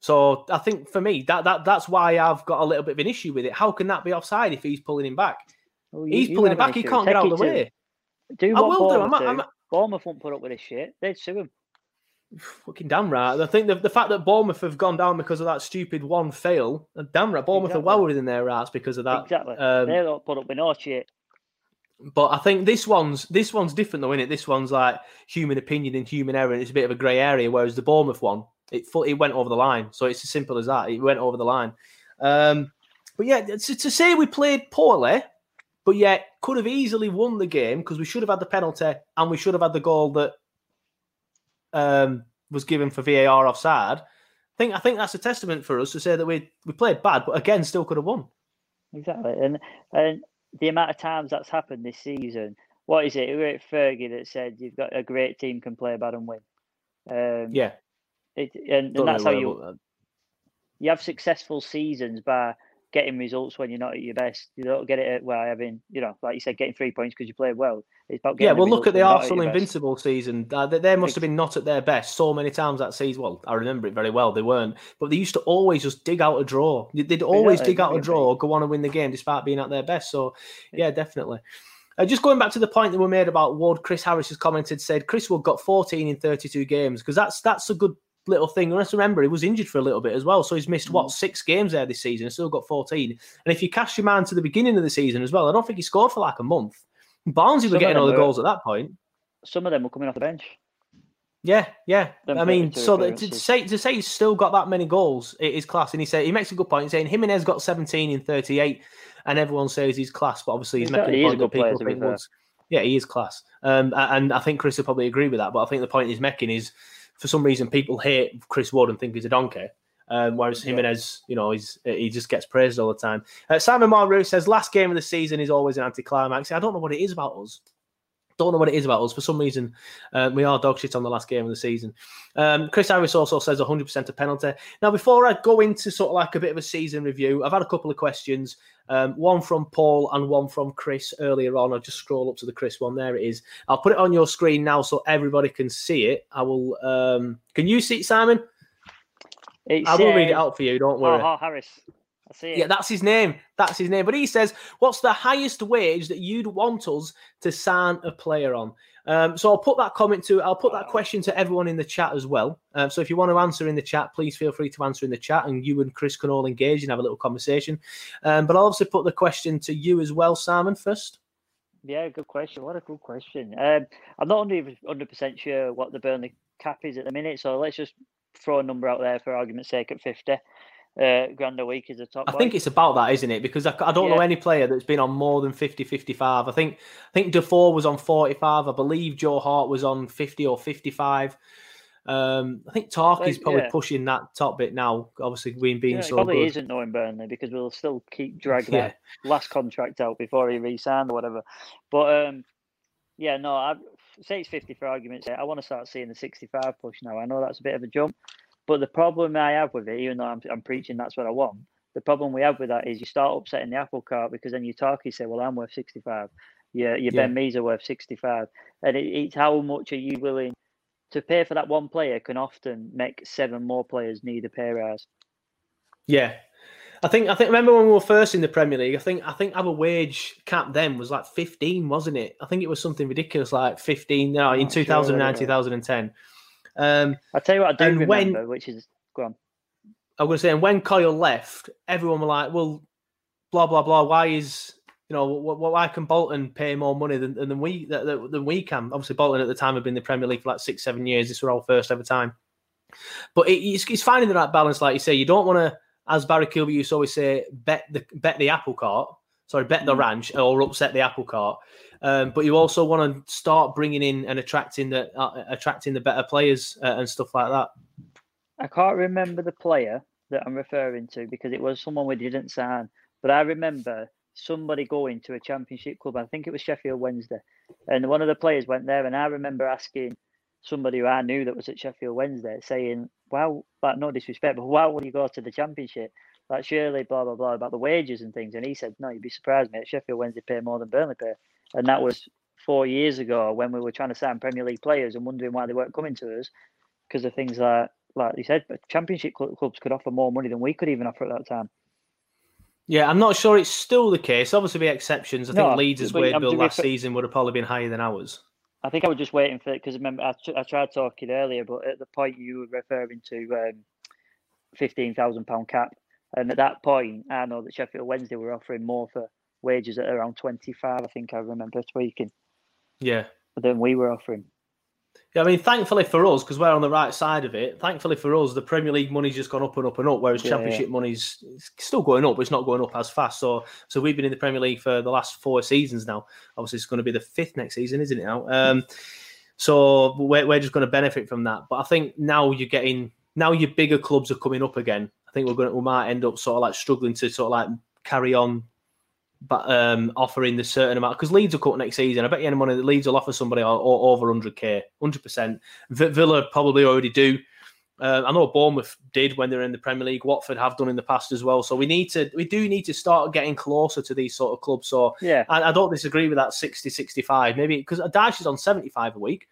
So I think for me that that that's why I've got a little bit of an issue with it. How can that be offside if he's pulling him back? Well, you- He's you pulling him back. He can't get Take out of the way. Do I what will do. Bournemouth I'm- do. I'm- Bournemouth won't put up with this shit. They'd sue him. Fucking damn right. I think the, the fact that Bournemouth have gone down because of that stupid one fail, damn right, Bournemouth are well within their rights because of that. exactly. Um, they don't put up with no shit. But I think this one's this one's different though, isn't it? This one's like human opinion and human error, and it's a bit of a grey area. Whereas the Bournemouth one, it it went over the line. So it's as simple as that. It went over the line. Um, but yeah, to, to say we played poorly, but yet could have easily won the game because we should have had the penalty and we should have had the goal that um, was given for VAR offside. I think I think that's a testament for us to say that we we played bad, but again, still could have won. Exactly. And and the amount of times that's happened this season. What is it? It Fergie that said you've got a great team can play bad and win. Um, Yeah, It, and, and that's how you uh, you have successful seasons by getting results when you're not at your best. You don't get it at, well, having you know, like you said, getting three points because you played well. It's about Yeah, well, look at the Arsenal at your best. Invincible season. Uh, they, they must have been not at their best so many times that season. Well, I remember it very well. They weren't, but they used to always just dig out a draw. They- They'd always dig out a draw, go on and win the game despite being at their best. So, yeah, definitely. Uh, just going back to the point that we made about Wood, Chris Harris has commented said Chris Wood got 14 in 32 games because that's that's a good little thing. And let's remember he was injured for a little bit as well, so he's missed Mm. what six games there this season. He's Still got 14. And if you cast your mind to the beginning of the season as well, I don't think he scored for like a month. Barnesy were getting all the were- goals at that point. Some of them were coming off the bench. Yeah, yeah. Them I mean, so that, to say to say he's still got that many goals, it is class. And he said he makes a good point, saying Jimenez got 17 in 38, and everyone says he's class, but obviously he's He's making he a that good player, people think Yeah, he is class. Um, and I think Chris will probably agree with that. But I think the point he's making is, for some reason, people hate Chris Wood and think he's a donkey. Um, whereas Yeah. Jimenez, you know, he's he just gets praised all the time. Uh, Simon Marru says last game of the season is always an anticlimax. I don't know what it is about us. Don't know what it is about us. For some reason, uh, we are dog shit on the last game of the season. Um, Chris Harris also says 100% a penalty. Now, before I go into sort of like a bit of a season review, I've had a couple of questions. Um, one from Paul and one from Chris earlier on. I'll just scroll up to the Chris one. There it is. I'll put it on your screen now so everybody can see it. I will. Um, can you see it, Simon? It's, I will read it out for you. Don't Oh, worry. oh, Harris. It. Yeah, that's his name. That's his name. But he says, "What's the highest wage that you'd want us to sign a player on?" Um, so I'll put that comment to. I'll put that question to everyone in the chat as well. Um, so if you want to answer in the chat, please feel free to answer in the chat, and you and Chris can all engage and have a little conversation. Um, but I'll also put the question to you as well, Simon. First. Yeah, good question. What a good question. Um, I'm not hundred percent sure what the Burnley cap is at the minute, so let's just throw a number out there for argument's sake at fifty. Uh, grand a week is a top. I think it's about that, isn't it? Because I, I don't know any player that's been on more than 50, 55. I think I think Defour was on 45. I believe Joe Hart was on 50 or 55. Um, I think Tarky's Like, probably yeah. pushing that top bit now. Obviously, we being Yeah, so probably good. isn't knowing Burnley because we'll still keep dragging Yeah. that last contract out before he re-signed or whatever. But um, yeah, no, I say it's fifty for argument's sake. I want to start seeing the sixty-five push now. I know that's a bit of a jump, but the problem I have with it, even though I'm, I'm preaching that's what I want, the problem we have with that is you start upsetting the apple cart because then you talk, you say, well, I'm worth sixty-five. Yeah, your Ben Mees are worth sixty-five, and it, it's how much are you willing to pay for that one player can often make seven more players need a pay rise. Yeah. I think I think remember when we were first in the Premier League, I think I think our wage cap then was like 15, wasn't it? I think it was something ridiculous like 15 no, in Not sure, 2009, yeah. 2010. Um I'll tell you what I do And when- remember, which is go on. I'm going to say, and when Coyle left, everyone were like, "Well, blah blah blah. Why is you know wh- wh- why can Bolton pay more money than, than we than, than we can?" Obviously, Bolton at the time had been in the Premier League for like six seven years. This were our first ever time, but it, it's, it's finding the right balance. Like you say, you don't want to, as Barry Kilby used to always say, bet the bet the apple cart. Sorry, bet the Mm. ranch or upset the apple cart. Um, but you also want to start bringing in and attracting the uh, attracting the better players uh, and stuff like that. I can't remember the player that I'm referring to because it was someone we didn't sign, but I remember somebody going to a championship club. I think it was Sheffield Wednesday, and one of the players went there, and I remember asking somebody who I knew that was at Sheffield Wednesday, saying, "Wow, but no disrespect, but why would you go to the championship? Like surely blah blah blah about the wages and things." And he said, "No, you'd be surprised, mate. Sheffield Wednesday pay more than Burnley pay," and that was four years ago when we were trying to sign Premier League players and wondering why they weren't coming to us because of things like like you said, but Championship cl- clubs could offer more money than we could even offer at that time. Yeah, I'm not sure it's still the case. Obviously, be exceptions. I think No, Leeds' but wage bill last season would have probably been higher than ours. I think I was just waiting for it because remember I, tr- I tried talking earlier, but at the point you were referring to um, fifteen thousand pound cap, and at that point I know that Sheffield Wednesday were offering more for wages at around twenty five. I think I remember tweaking Yeah. But then we were offering. Yeah, I mean, thankfully for us, because we're on the right side of it, thankfully for us, the Premier League money's just gone up and up and up, whereas Yeah, Championship money's still going up, but it's not going up as fast. So, so we've been in the Premier League for the last four seasons now. Obviously, it's going to be the fifth next season, isn't it? Now, um, so we're, we're just going to benefit from that. But I think now you're getting now your bigger clubs are coming up again. I think we're going to, we might end up sort of like struggling to sort of like carry on but um, offering the certain amount because Leeds are cut next season. I bet you any money that Leeds will offer somebody over 100k, 100%. V- Villa probably already do. Uh, I know Bournemouth did when they were in the Premier League. Watford have done in the past as well. So we need to, we do need to start getting closer to these sort of clubs. So Yeah, I, I don't disagree with that 60, 65. Maybe because Dash is on 75 a week.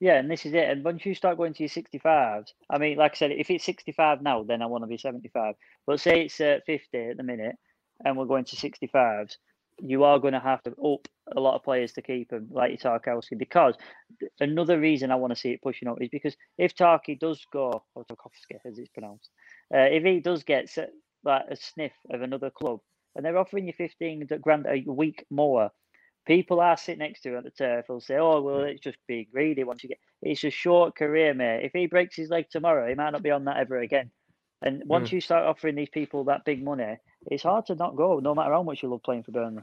yeah, and this is it. And once you start going to your sixty fives, I mean, like I said, if it's sixty five now, then I want to be seventy five. But say it's uh, fifty at the minute, and we're going to sixty fives. You are going to have to up a lot of players to keep them, like your Tarkowski, because another reason I want to see it pushing up is because if Tarky does go, or Tarkovsky as it's pronounced, uh, if he does get se- like a sniff of another club, and they're offering you fifteen grand a week more, people are sitting next to him at the turf will say, "Oh, well, it's just being greedy." Once you get, it's a short career, mate. If he breaks his leg tomorrow, he might not be on that ever again. And hmm. once you start offering these people that big money, it's hard to not go, no matter how much you love playing for Burnley.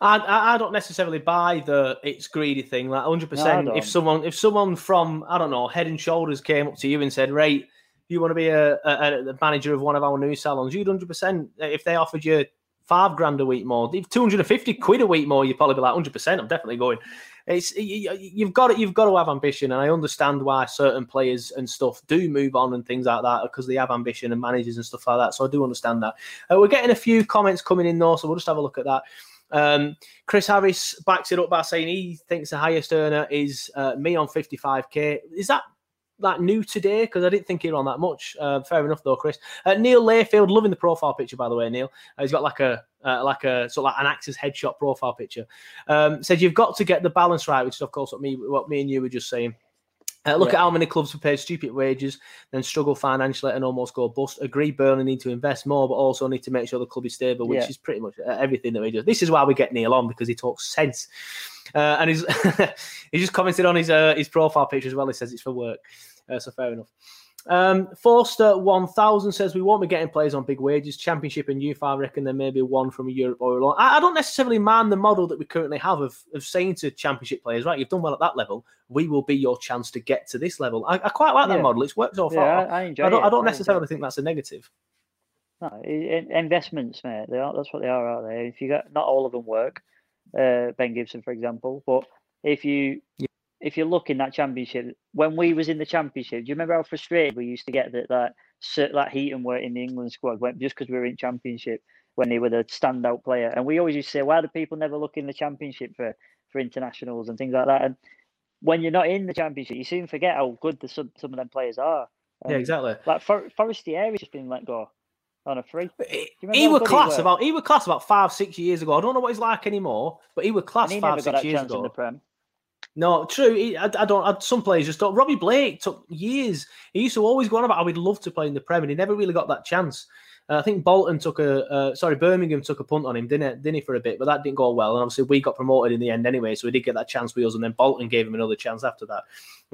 I, I don't necessarily buy the it's greedy thing. Like hundred no, percent. If someone if someone from I don't know Head and Shoulders came up to you and said, "Right, you want to be a, a, a manager of one of our new salons," you'd 100. percent If they offered you five grand a week more, if 250 quid a week more, you'd probably be like 100. percent I'm definitely going. It's you, you've got to, you've got to have ambition, and I understand why certain players and stuff do move on and things like that because they have ambition and managers and stuff like that. So I do understand that. Uh, we're getting a few comments coming in though, so we'll just have a look at that. Um, Chris Harris backs it up by saying he thinks the highest earner is uh, Mee on 55k. Is that that new today? Because I didn't think he were on that much. Uh, fair enough though, Chris. Uh, Neil Layfield, loving the profile picture by the way. Neil, uh, he's got like a uh, like a sort of like an actor's headshot profile picture. Um, said you've got to get the balance right, which is of course what me what me and you were just saying. Uh, look Yeah. at how many clubs have paid stupid wages, then struggle financially and almost go bust. Agree, Burnley need to invest more, but also need to make sure the club is stable, which Yeah. is pretty much uh, everything that we do. This is why we get Neil on because he talks sense, uh, and he's he just commented on his uh, his profile picture as well. He says it's for work, uh, so fair enough. Um, Forster one thousand says we won't be getting players on big wages. Championship and youth, I reckon there may be one from Europe or along. I, I don't necessarily mind the model that we currently have of, of saying to championship players, right, you've done well at that level. We will be your chance to get to this level. I, I quite like that Yeah. model. It's worked so Yeah, far. I, I enjoy I don't, it. I don't necessarily think that's a negative. No, investments, mate. They are, that's what they are out there. If you got not all of them work, uh, Ben Gibson, for example, but if you if you look in that championship, when we was in the championship, do you remember how frustrated we used to get that that that Heaton were in the England squad when, just because we were in championship when they were the standout player, and we always used to say, why do people never look in the championship for for internationals and things like that? And when you're not in the championship, you soon forget how good the, some some of them players are. Yeah, exactly. Like For, Forestieri's just been let go on a free. He, remember he how were good he class about he were class about five six years ago. I don't know what he's like anymore, but he were class And he five never got six that years chance ago. in the Prem. No, true. He, I, I don't. I, some players just don't. Robbie Blake took years. He used to always go on about how he'd love to play in the Prem, and he never really got that chance. Uh, I think Bolton took a uh, sorry Birmingham took a punt on him, didn't it? Didn't he for a bit? But that didn't go well, and obviously we got promoted in the end anyway, so we did get that chance with us, and then Bolton gave him another chance after that.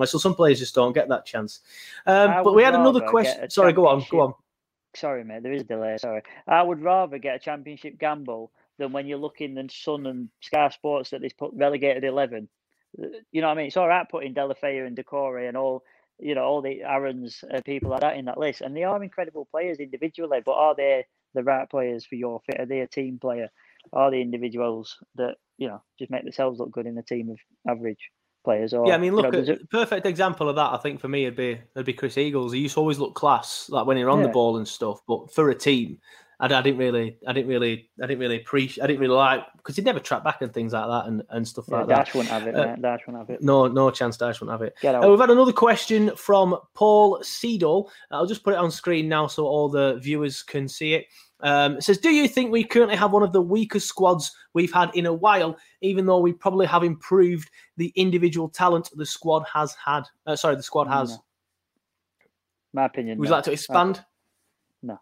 So some players just don't get that chance. Um, but we had another question. Sorry, go on, go on. Sorry, mate, there is a delay. Sorry. I would rather get a championship gamble than when you're looking in Sun and Sky Sports that they put relegated 11. You know what I mean? It's all right putting Deulofeu and Doucouré and all, you know, all the Aaron's uh, people like that in that list. And they are incredible players individually, but are they the right players for your fit? Are they a team player? Are the individuals that, you know, just make themselves look good in a team of average players? Or, Yeah, I mean, you know, look, a perfect example of that. I think for me, it'd be it'd be Chris Eagles. He used to always look class, like when you're on the ball and stuff. But for a team, I, I didn't really, I didn't really, I didn't really appreciate, I didn't really like because he'd never track back and things like that and, and stuff Yeah, like that. Dash wouldn't have it, Uh. Dash wouldn't have it. No, no chance Dash won't have it. Get Uh, we've had another question from Paul Seedall. I'll just put it on screen now so all the viewers can see it. Um, it says, Do you think we currently have one of the weakest squads we've had in a while, even though we probably have improved the individual talent the squad has had? Uh, sorry, the squad has. No. My opinion. Would you like to expand? No,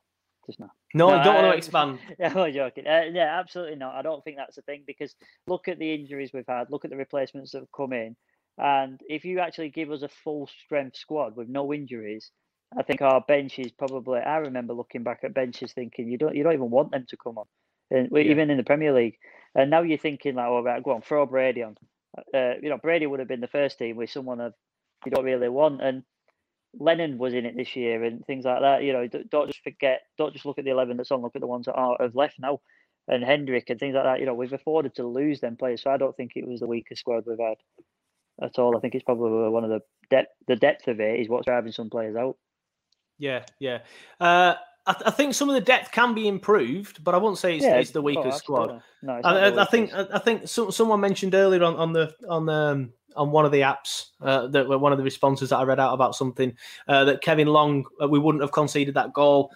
just not. No, I don't want um, to expand. Yeah, I'm joking. Uh, yeah, absolutely not. I don't think that's a thing because look at the injuries we've had, look at the replacements that have come in. And if you actually give us a full strength squad with no injuries, I think our bench is probably. I remember looking back at benches thinking you don't you don't even want them to come on, and Yeah. even in the Premier League. And now you're thinking like, oh all right, go on, throw Brady on. Uh, you know, Brady would have been the first team with someone of you don't really want, and Lennon was in it this year and things like that. You know, don't just forget, don't just look at the eleven that's on. Look at the ones that are have left now, and Hendrick and things like that. You know, we've afforded to lose them players, so I don't think it was the weakest squad we've had at all. I think it's probably one of the depth. The depth of it is what's driving some players out. Yeah, yeah. Uh, I, th- I think some of the depth can be improved, but I won't say it's, it's the oh, weakest squad. No, it's I, the I, I think. I, I think some, someone mentioned earlier on, on the on the um, on one of the apps uh, that were one of the responses that I read out about something uh, that Kevin Long uh, we wouldn't have conceded that goal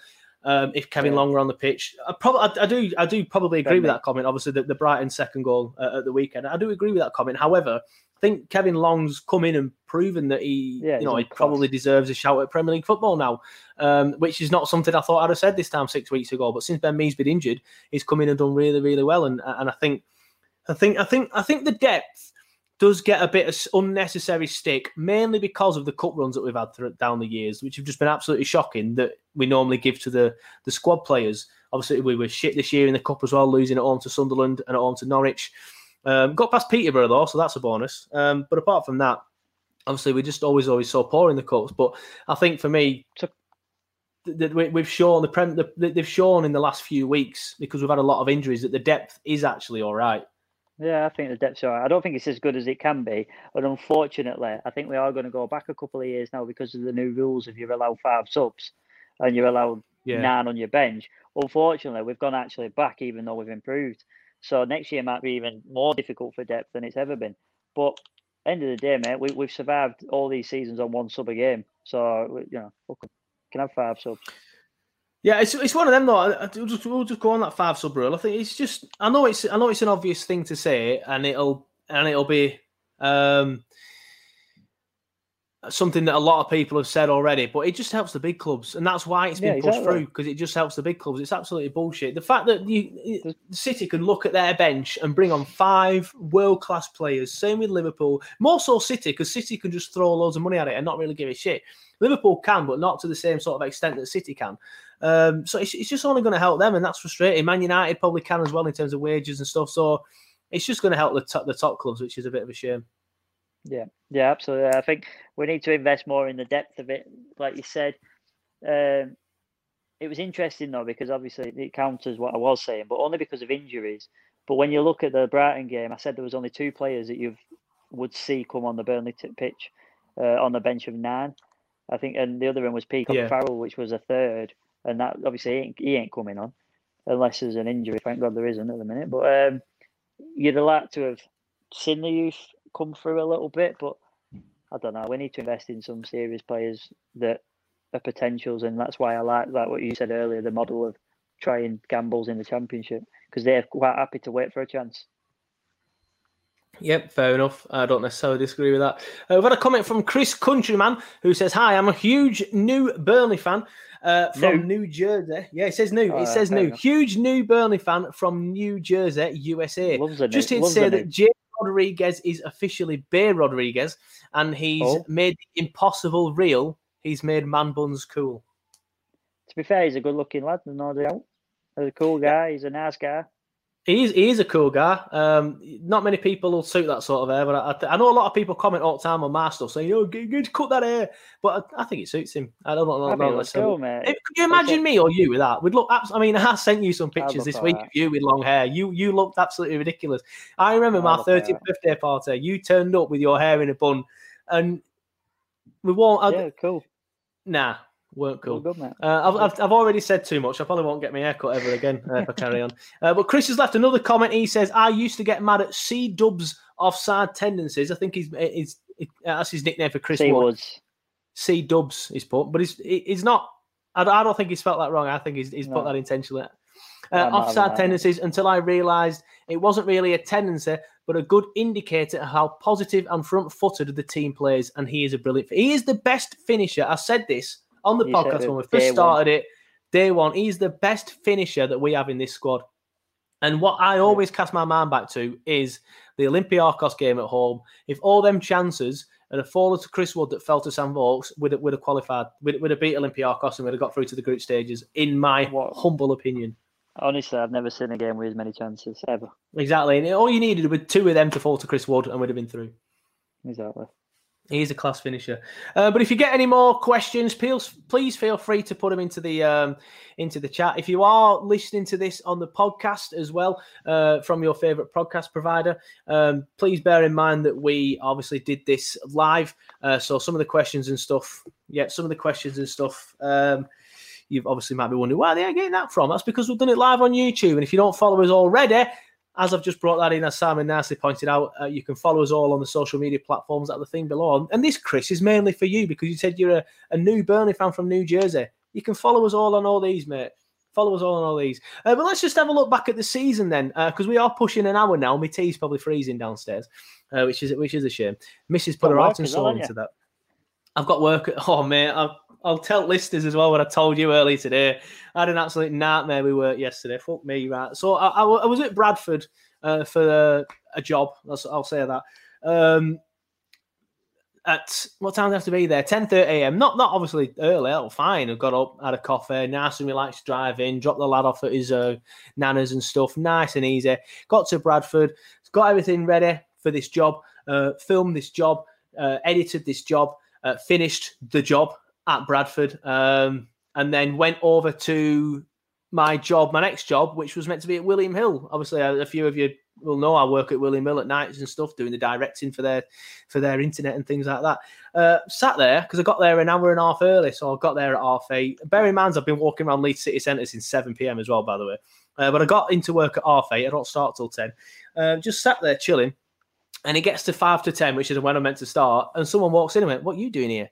um, if Kevin Yeah. Long were on the pitch. I probably I, I do I do probably agree with that comment. Obviously, the, the Brighton second goal uh, at the weekend, I do agree with that comment. However. I think Kevin Long's come in and proven that he, Yeah, you know, he probably deserves a shout at Premier League football now, um, which is not something I thought I'd have said this time six weeks ago. But since Ben Mee's been injured, he's come in and done really, really well. And and I think, I think, I think, I think the depth does get a bit of unnecessary stick, mainly because of the cup runs that we've had through, down the years, which have just been absolutely shocking that we normally give to the the squad players. Obviously, we were shit this year in the cup as well, losing at home to Sunderland and at home to Norwich. Um, got past Peterborough though, so that's a bonus. Um, but apart from that, obviously we're just always always so poor in the cups. But I think for me, So- th- th- we- we've shown the, prem, the they've shown in the last few weeks because we've had a lot of injuries that the depth is actually all right. Yeah, I think the depth's all right. I don't think it's as good as it can be, but unfortunately, I think we are going to go back a couple of years now because of the new rules. If you're allowed five subs and you're allowed Yeah. nine on your bench, unfortunately, we've gone actually back, even though we've improved. So next year might be even more difficult for depth than it's ever been. But end of the day, mate, we, we've survived all these seasons on one sub a game. So you know, can have five subs. Yeah, it's it's one of them though. I- I- We'll just, we'll just go on that five sub rule. I think it's just I know it's I know it's an obvious thing to say, and it'll and it'll be um, something that a lot of people have said already. But it just helps the big clubs, and that's why it's been Yeah, pushed exactly. through because it just helps the big clubs. It's absolutely bullshit. The fact that you the City can look at their bench and bring on five world class players. Same with Liverpool. More so City because City can just throw loads of money at it and not really give a shit. Liverpool can, but not to the same sort of extent that City can. Um, so it's, it's just only going to help them, and that's frustrating. Man United probably can as well in terms of wages and stuff. So it's just going to help the top, the top clubs, which is a bit of a shame. Yeah, yeah, absolutely. I think we need to invest more in the depth of it, like you said. Um, it was interesting though because obviously it counters what I was saying, but only because of injuries. But when you look at the Brighton game, I said there was only two players that you would see come on the Burnley t- pitch uh, on the bench of nine. I think, and the other one was Peacock Yeah. Farrell, which was a third, and that obviously he ain't, coming on unless there's an injury. Thank God there isn't at the minute. But um, you'd have liked to have seen the youth come through a little bit, but I don't know. We need to invest in some serious players that are potentials, and that's why I like like what you said earlier, the model of trying gambles in the championship because they're quite happy to wait for a chance. Yep, fair enough. I don't necessarily disagree with that. Uh, we've had a comment from Chris Countryman who says, "Hi, I'm a huge new Burnley fan uh, from New Jersey. Yeah, it says new. Oh, it says new. enough. Huge new Burnley fan from New Jersey, USA. Just here to say that new. Jay Rodriguez is officially Bay Rodriguez, and he's Oh. made the impossible real. He's made man buns cool. To be fair, he's a good-looking lad, no doubt. He's a cool guy. He's a nice guy. He is, he is a cool guy. Um, not many people will suit that sort of hair, but I, I, th- I know a lot of people comment all the time on my stuff saying, "Oh, good, good, cut that hair," but I, I think it suits him. I don't know. I think not it looks necessarily- cool, mate. If- Could you imagine me or you with that? We'd look. Abs- I mean, I sent you some pictures this week alright. of you with long hair. You you looked absolutely ridiculous. I remember my look 30th birthday party. You turned up with your hair in a bun, and we won't. Yeah, cool. Nah, weren't cool. Well, good. Uh, I've, I've, I've already said too much. I probably won't get my haircut ever again uh, if I carry on. Uh, but Chris has left another comment. He says, "I used to get mad at C Dub's offside tendencies. I think he's, he's, that's his nickname for Chris Wood. Woods. C Dubs is put, but he's he's not. I don't, I don't think he's spelt that wrong. I think he's, he's put that intentionally. Uh, offside tendencies until I realised it wasn't really a tendency, but a good indicator of how positive and front-footed the team plays. And he is a brilliant. He is the best finisher. I said this on the You podcast when we first day one. started it. Day one, he's the best finisher that we have in this squad. And what I always cast my mind back to is the Olympiacos game at home. If all them chances had have fallen to Chris Wood that fell to Sam Vokes, would would have qualified, would would have beat Olympiacos and would have got through to the group stages. In my What- humble opinion, Honestly, I've never seen a game with as many chances ever. exactly. And all you needed were two of them to fall to Chris Wood and we'd have been through. Exactly. He's a class finisher. Uh, but if you get any more questions, please please feel free to put them into the um, into the chat. If you are listening to this on the podcast as well uh, from your favorite podcast provider, um, please bear in mind that we obviously did this live. Uh, so some of the questions and stuff, yeah, some of the questions and stuff. Um, you've obviously might be wondering where they're getting that from. That's because we've done it live on YouTube. And if you don't follow us already, as I've just brought that in, as Simon nicely pointed out, uh, you can follow us all on the social media platforms at the thing below. And this, Chris, is mainly for you because you said you're a, a new Burnley fan from New Jersey. You can follow us all on all these, mate. Follow us all on all these. Uh, but let's just have a look back at the season then, because we are pushing an hour now. My tea's probably freezing downstairs, uh, which is which is a shame. Mrs. put her heart and soul into that. I've got work at home, mate. I'll, I'll tell listeners as well what I told you earlier today. I had an absolute nightmare we work yesterday. Fuck me, right? So I, I, I was at Bradford uh, for a job. That's, I'll say that. Um, at what time do I have to be there? 10 a.m. Not not obviously early. Oh, fine. I got up, had a coffee, nice and relaxed drive in, dropped the lad off at his uh, nana's and stuff. Nice and easy. Got to Bradford, got everything ready for this job, uh, filmed this job, uh, edited this job, uh, finished the job at Bradford, um, and then went over to my job, my next job, which was meant to be at William Hill. Obviously, a, few of you will know I work at William Hill at nights and stuff, doing the directing for their for their internet and things like that. Uh, sat there because I got there an hour and a half early, so I got there at half eight. Bear in mind, I've been walking around Leeds City Centre since seven pm as well, by the way. Uh, but I got into work at half eight. I don't start till ten. Uh, just sat there chilling, and it gets to five to ten, which is when I'm meant to start. And someone walks in and went, "What are you doing here?"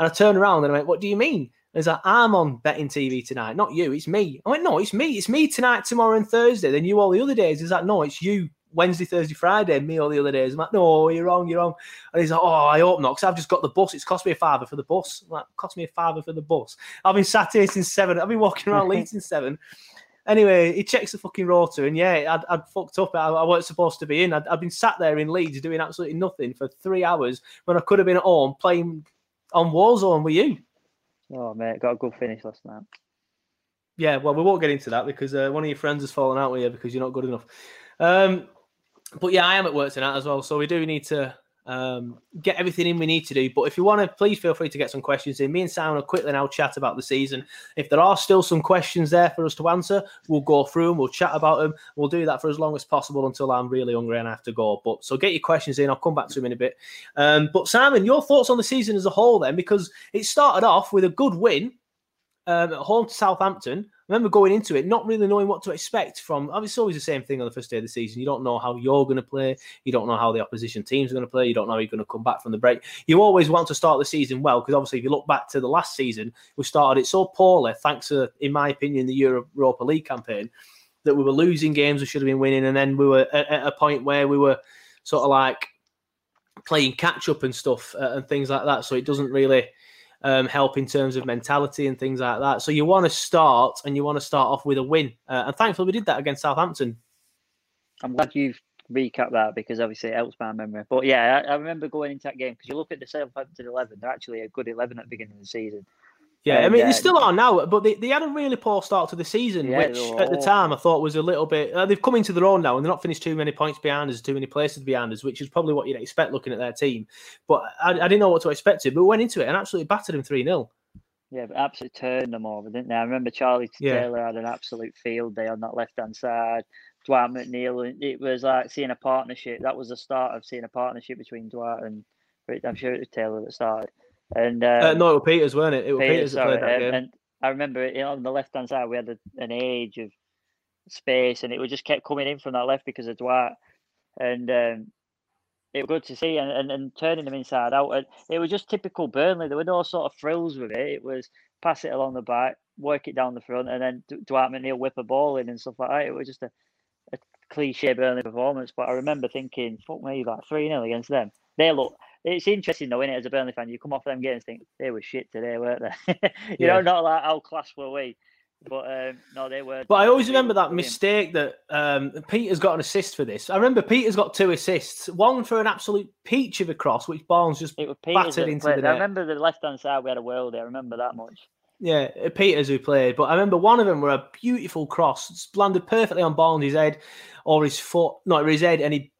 And I turned around and I went, What do you mean? There's like, I'm on betting TV tonight, not you, it's me. I went, No, it's me. It's me tonight, tomorrow, and Thursday. Then you all the other days. He's like, No, it's you Wednesday, Thursday, Friday, me all the other days. I'm like, No, you're wrong, you're wrong. And he's like, Oh, I hope not, because I've just got the bus. It's cost me a fiver for the bus. I'm like, cost me a fiver for the bus. I've been sat here since seven. I've been walking around Leeds since seven. Anyway, he checks the fucking rotor, and yeah, I'd, I'd fucked up. I, I wasn't supposed to be in. I'd, I'd been sat there in Leeds doing absolutely nothing for three hours when I could have been at home playing on Warzone with you. Oh mate, got a good finish last night. Yeah, well, we won't get into that because uh, one of your friends has fallen out with you because you're not good enough. Um, but yeah, I am at work tonight as well, so we do need to um, get everything in we need to do. But if you want to, please feel free to get some questions in. Me and Simon will quickly now chat about the season. If there are still some questions there for us to answer, we'll go through them. We'll chat about them. We'll do that for as long as possible until I'm really hungry and I have to go. But so get your questions in. I'll come back to them in a bit. Um, but Simon, your thoughts on the season as a whole, then, because it started off with a good win um, at home to Southampton. Remember going into it not really knowing what to expect from. It's always the same thing on the first day of the season. You don't know how you're going to play. You don't know how the opposition teams are going to play. You don't know how you're going to come back from the break. You always want to start the season well because obviously, if you look back to the last season, we started it so poorly, thanks to, in my opinion, the Euro- Europa League campaign, that we were losing games we should have been winning, and then we were at, at a point where we were sort of like playing catch up and stuff uh, and things like that. So it doesn't really um, help in terms of mentality and things like that. So you want to start and you want to start off with a win. Uh, and thankfully, we did that against Southampton. I'm glad you've recapped that because obviously it helps my memory. But yeah, I, I remember going into that game because you look at the Southampton 11, they're actually a good 11 at the beginning of the season. Yeah, I And, mean, they still are now, but they, they had a really poor start to the season, Yeah, which at the time I thought was a little bit. Uh, they've come into their own now and they're not finished too many points behind us, too many places behind us, which is probably what you'd expect looking at their team. But I, I didn't know what to expect, to, but we went into it and absolutely battered them 3 0. Yeah, but absolutely turned them over, didn't they? I remember Charlie Yeah. Taylor had an absolute field day on that left hand side. Dwight McNeil, and it was like seeing a partnership. That was the start of seeing a partnership between Dwight and I'm sure it was Taylor that started. And Uh, um, no, it was Pieters, weren't it? It was Pieters, Pieters that played that um, game. And I remember it, on the left hand side we had a, an age of space, and it would just kept coming in from that left because of Dwight, and um, it was good to see, and, and, and turning them inside out. And it was just typical Burnley. There were no sort of frills with it. It was pass it along the back, work it down the front, and then D- Dwight McNeil whip a ball in and stuff like that. It was just a, a cliche Burnley performance. But I remember thinking, fuck me, like 3 0 against them. They look. It's interesting though, innit, as a Burnley fan, you come off them games think they were shit today, weren't they? you Yeah. know, not like how class were we, but um, no, they were. But I always remember that mistake that um, Peter's got an assist for this. I remember Peter's got two assists, one for an absolute peach of a cross, which Barnes just It was Pieters battered into played. the I remember the left hand side we had a world. There. I remember that much. Yeah, uh, Pieters who played, but I remember one of them were a beautiful cross, landed perfectly on Barnes' head or his foot, not his head, and he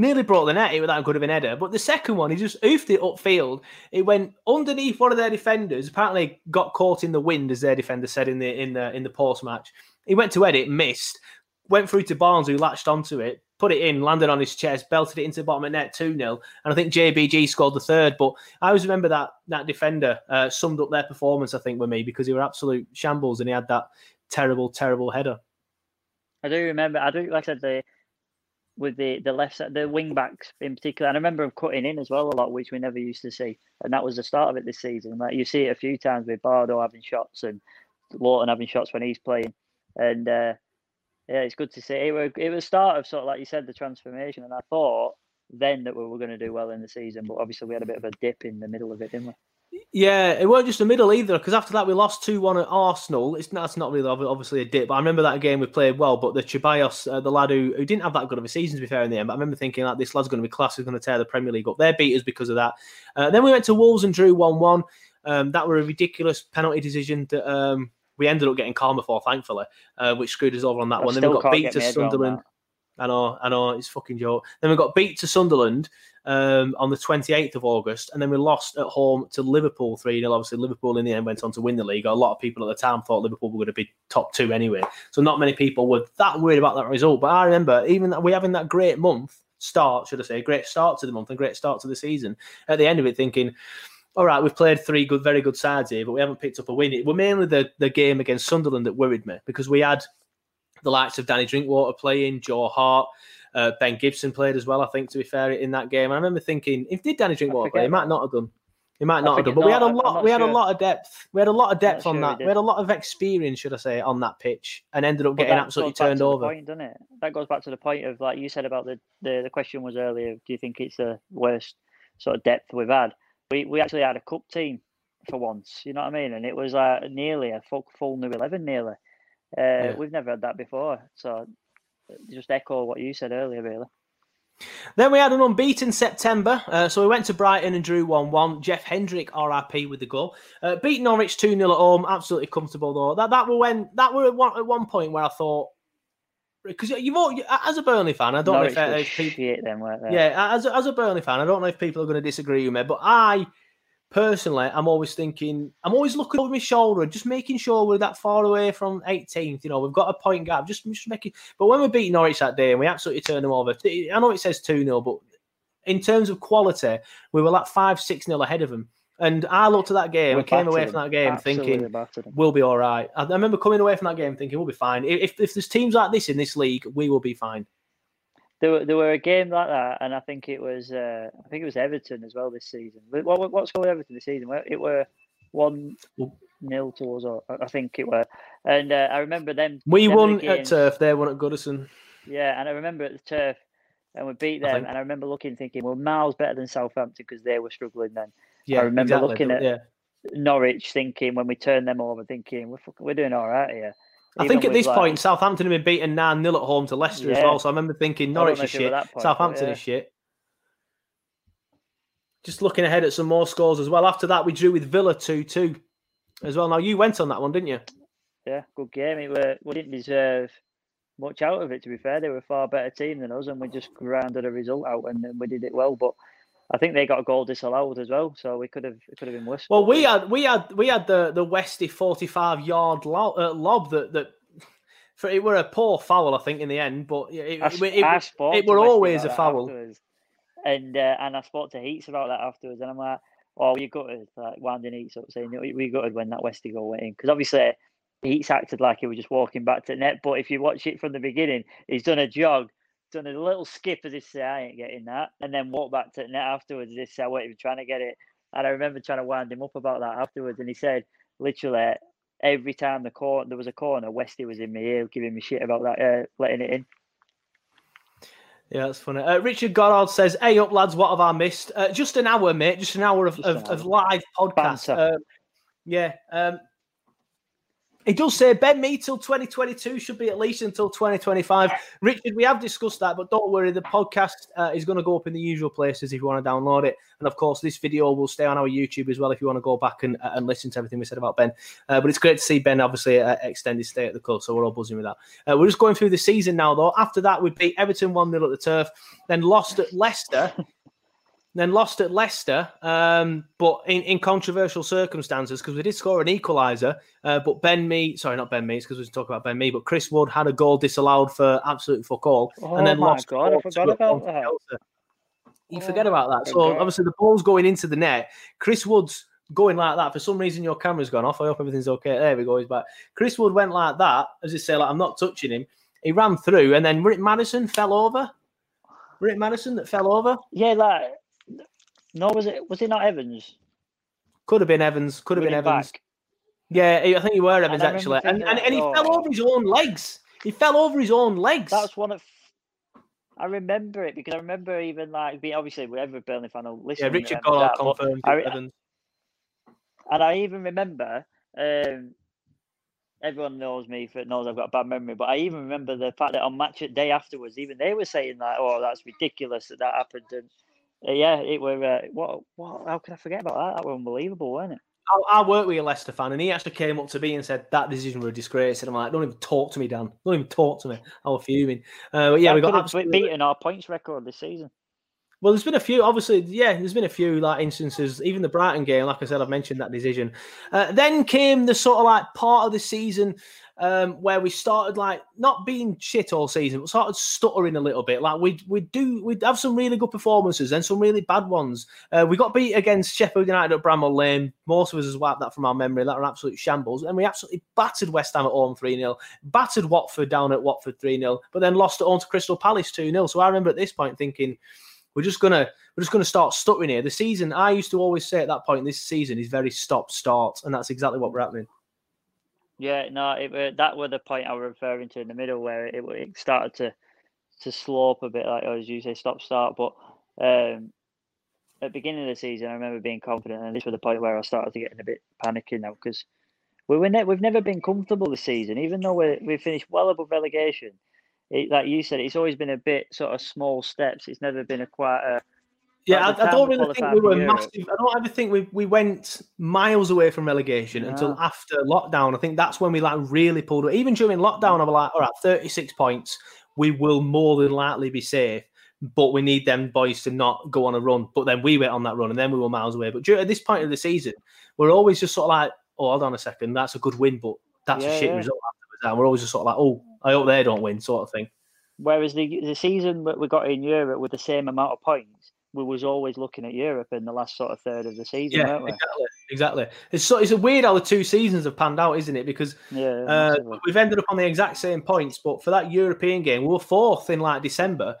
nearly brought the net. It was good of an header. But the second one, he just oofed it upfield. It went underneath one of their defenders. Apparently, got caught in the wind, as their defender said in the in the in the post match. He went to head it, missed, went through to Barnes, who latched onto it, put it in, landed on his chest, belted it into the bottom of net 2 0. And I think JBG scored the third. But I always remember that that defender uh, summed up their performance, I think, with me because he were absolute shambles and he had that terrible, terrible header. I do remember. I do, like I said, the with the the left side, the wing backs in particular. And I remember them cutting in as well a lot, which we never used to see. And that was the start of it this season. Like you see it a few times with Bardo having shots and Lowton having shots when he's playing. And uh, yeah, it's good to see. It was it was start of sort of like you said the transformation. And I thought then that we were going to do well in the season, but obviously we had a bit of a dip in the middle of it, didn't we? Yeah, it weren't just the middle either, because after that we lost 2 1 at Arsenal. It's that's not really obviously a dip, but I remember that game we played well. But the Ceballos, uh, the lad who, who didn't have that good of a season to be fair in the end, but I remember thinking like this lad's going to be class, he's going to tear the Premier League up. They beat us because of that. Uh, then we went to Wolves and drew 1 1. Um, that were a ridiculous penalty decision that um, we ended up getting karma for, thankfully, uh, which screwed us over on that I one. Then we got beat to my head around Sunderland. I know, I know, it's fucking joke. Then we got beat to Sunderland um, on the 28th of August, and then we lost at home to Liverpool 3 0. Obviously, Liverpool in the end went on to win the league. A lot of people at the time thought Liverpool were going to be top two anyway. So, not many people were that worried about that result. But I remember, even that we having that great month start, should I say, great start to the month and great start to the season, at the end of it, thinking, all right, we've played three good, very good sides here, but we haven't picked up a win. It were mainly the, the game against Sunderland that worried me because we had the likes of Danny Drinkwater playing, Joe Hart, uh, Ben Gibson played as well. I think to be fair in that game, I remember thinking, if did Danny Drinkwater play, he might not have done. He might not have done. But we had a no, I'm- I'm lot. not We had a lot of depth. We had a lot of depth on sure that. we We had a lot of experience, should I say, on that pitch, and ended up But getting absolutely turned over. Point, doesn't it? That goes back to the point of like you said about the, the the question was earlier. Do you think it's the worst sort of depth we've had? We we actually had a cup team for once. You know what I mean? And it was uh, nearly a full full new eleven. Nearly. Uh, We've never had that before. So just echo what you said earlier, really. Then we had an unbeaten September. Uh, so we went to Brighton and drew 1 1. Jeff Hendrick, RIP, with the goal. Uh, beat Norwich 2 0 at home. Absolutely comfortable, though. That that were when that were at one, at one point where I thought, because you've all, as a Burnley fan, I don't Norwich know if, uh, if people, shit then, weren't they? yeah, as a, as a Burnley fan, I don't know if people are going to disagree with me, but I personally, I'm always thinking, I'm always looking over my shoulder just making sure we're that far away from 18th. You know, we've got a point gap, just, just making. But when we beat Norwich that day and we absolutely turned them over, I know it says 2 0, but in terms of quality, we were like 5 6 0 ahead of them. And I looked at that game We and came away from that game thinking, we'll be all right. I I remember coming away from that game thinking, we'll be fine. If, if there's teams like this in this league, we will be fine. There were, there were a game like that, and I think it was uh, I think it was Everton as well this season. What what what's called Everton this season? It were one nil towards, or I think it were, and uh, I remember them. We them won at Turf, they won at Goodison. Yeah, and I remember at the turf, and we beat them, think- and I remember looking, thinking, well, miles better than Southampton because they were struggling then. Yeah, I remember exactly. looking at- yeah. Norwich, thinking when we turned them over, thinking we're fucking, we're doing all right here. I think at this like- point, Southampton have been beaten 9 0 at home to Leicester as well. So I remember thinking Norwich is if it were shit, point, Southampton yeah. is shit. Just looking ahead at some more scores as well. After that, we drew with Villa 2 2 as well. Now, you went on that one, didn't you? Yeah, good game. It were, we didn't deserve much out of it. To be fair, they were a far better team than us, and we just grounded a result out, and then we did it well. But I think they got a goal disallowed as well, so we could have it could have been worse. Well, we had we had we had the the Westy 45 yard lob, uh, lob that that for it were a poor foul, I think, in the end. But it, I, it, it, I it, it were always a foul. afterwards, and uh, and I spoke to Heats about that afterwards, and I'm like, "Oh, you gutted," like winding Eats up saying, "We gutted when that Westy goal went in," because obviously Eats acted like he was just walking back to net. But if you watch it from the beginning, he's done a jog, done a little skip as if say, "I ain't getting that," and then walked back to net afterwards as if to say, "I wasn't even trying to get it." And I remember trying to wind him up about that afterwards, and he said, literally every time the corner there was a corner, Westy was in my ear giving me shit about that, uh, letting it in. Yeah, that's funny. Uh, Richard Goddard says, "Hey up, lads, what have I missed? Uh, just an hour, mate. Just an hour of, of, of live podcast. Um, yeah, um, it does say Ben Mee till 2022 should be at least until 2025. Richard, we have discussed that, but don't worry, the podcast uh, is going to go up in the usual places if you want to download it. And of course, this video will stay on our YouTube as well if you want to go back and, and listen to everything we said about Ben. Uh, but it's great to see Ben obviously uh, extend his stay at the club, so we're all buzzing with that. Uh, we're just going through the season now, though. After that, we beat Everton 1 0 at the turf, then lost at Leicester. Then lost at Leicester, um, but in, in controversial circumstances because we did score an equaliser. Uh, but Ben Mee, sorry, not Ben Mee, it's because we talk about Ben Mee, but Chris Wood had a goal disallowed for absolute fuck all, Oh and then my lost. God, I 4-2 forgot about that. You Oh, forget about that. So obviously the ball's going into the net. Chris Wood's going like that. For some reason, your camera's gone off. I hope everything's okay. There we go. He's back. Chris Wood went like that, as you say, like I'm not touching him. He ran through, and then Rick Madison fell over. Rick Madison that fell over. Yeah, like no, was it was it not Evans? Could have been Evans. Could have been Evans. back? Yeah, I think you were Evans actually, and and, and he oh. fell over his own legs. He fell over his own legs. That's one of. I remember it because I remember even like being obviously whatever Burnley fan will listen. yeah, Richard Goddard confirmed I, Evans. and I even remember. Um, everyone knows me for knows I've got a bad memory, but I even remember the fact that on match at day afterwards, even they were saying like, "Oh, that's ridiculous that that happened." And yeah, it were uh, what what? How could I forget about that? That was unbelievable, wasn't it? I, I work with a Leicester fan, and he actually came up to me and said that decision was a disgrace. And I'm like, don't even talk to me, Dan. Don't even talk to me. I was fuming. Uh, but yeah, That we got absolutely. beaten our points record this season. Well, there's been a few, obviously, yeah, there's been a few like instances, even the Brighton game, like I said, I've mentioned that decision. Uh, then came the sort of like part of the season um, where we started like not being shit all season, but started stuttering a little bit. Like we'd we do we'd have some really good performances and some really bad ones. Uh, we got beat against Sheffield United at Bramall Lane. Most of us has wiped that from our memory. That were absolute shambles. And we absolutely battered West Ham at home 3 0, battered Watford down at Watford 3 0, but then lost at home to Crystal Palace 2 0. So I remember at this point thinking, we're just gonna we're just gonna start stuttering here. The season I used to always say at that point, this season is very stop start, and that's exactly what we're happening. Yeah, no, it were, that were the point I was referring to in the middle where it, it started to to slope a bit, like as you say, stop start. But um, at the beginning of the season, I remember being confident, and this was the point where I started to get a bit panicking now because we were ne- we've never been comfortable this season, even though we we finished well above relegation. It, like you said, it's always been a bit sort of small steps. It's never been a quite a Yeah, I, I don't really think we were massive. I don't ever think we, we went miles away from relegation until after lockdown. I think that's when we like really pulled it. Even during lockdown, I was like, all right, 36 points. We will more than likely be safe, but we need them boys to not go on a run. But then we went on that run and then we were miles away. But during, at this point of the season, we're always just sort of like, oh, hold on a second, that's a good win, but that's a shit yeah. result afterwards. And we're always just sort of like, oh, I hope they don't win, sort of thing. Whereas the the season that we got in Europe with the same amount of points, we was always looking at Europe in the last sort of third of the season, Yeah, weren't we? exactly. Exactly. It's so it's a weird how the two seasons have panned out, isn't it? Because Yeah, Uh, we've ended up on the exact same points, but for that European game, we were fourth in like December.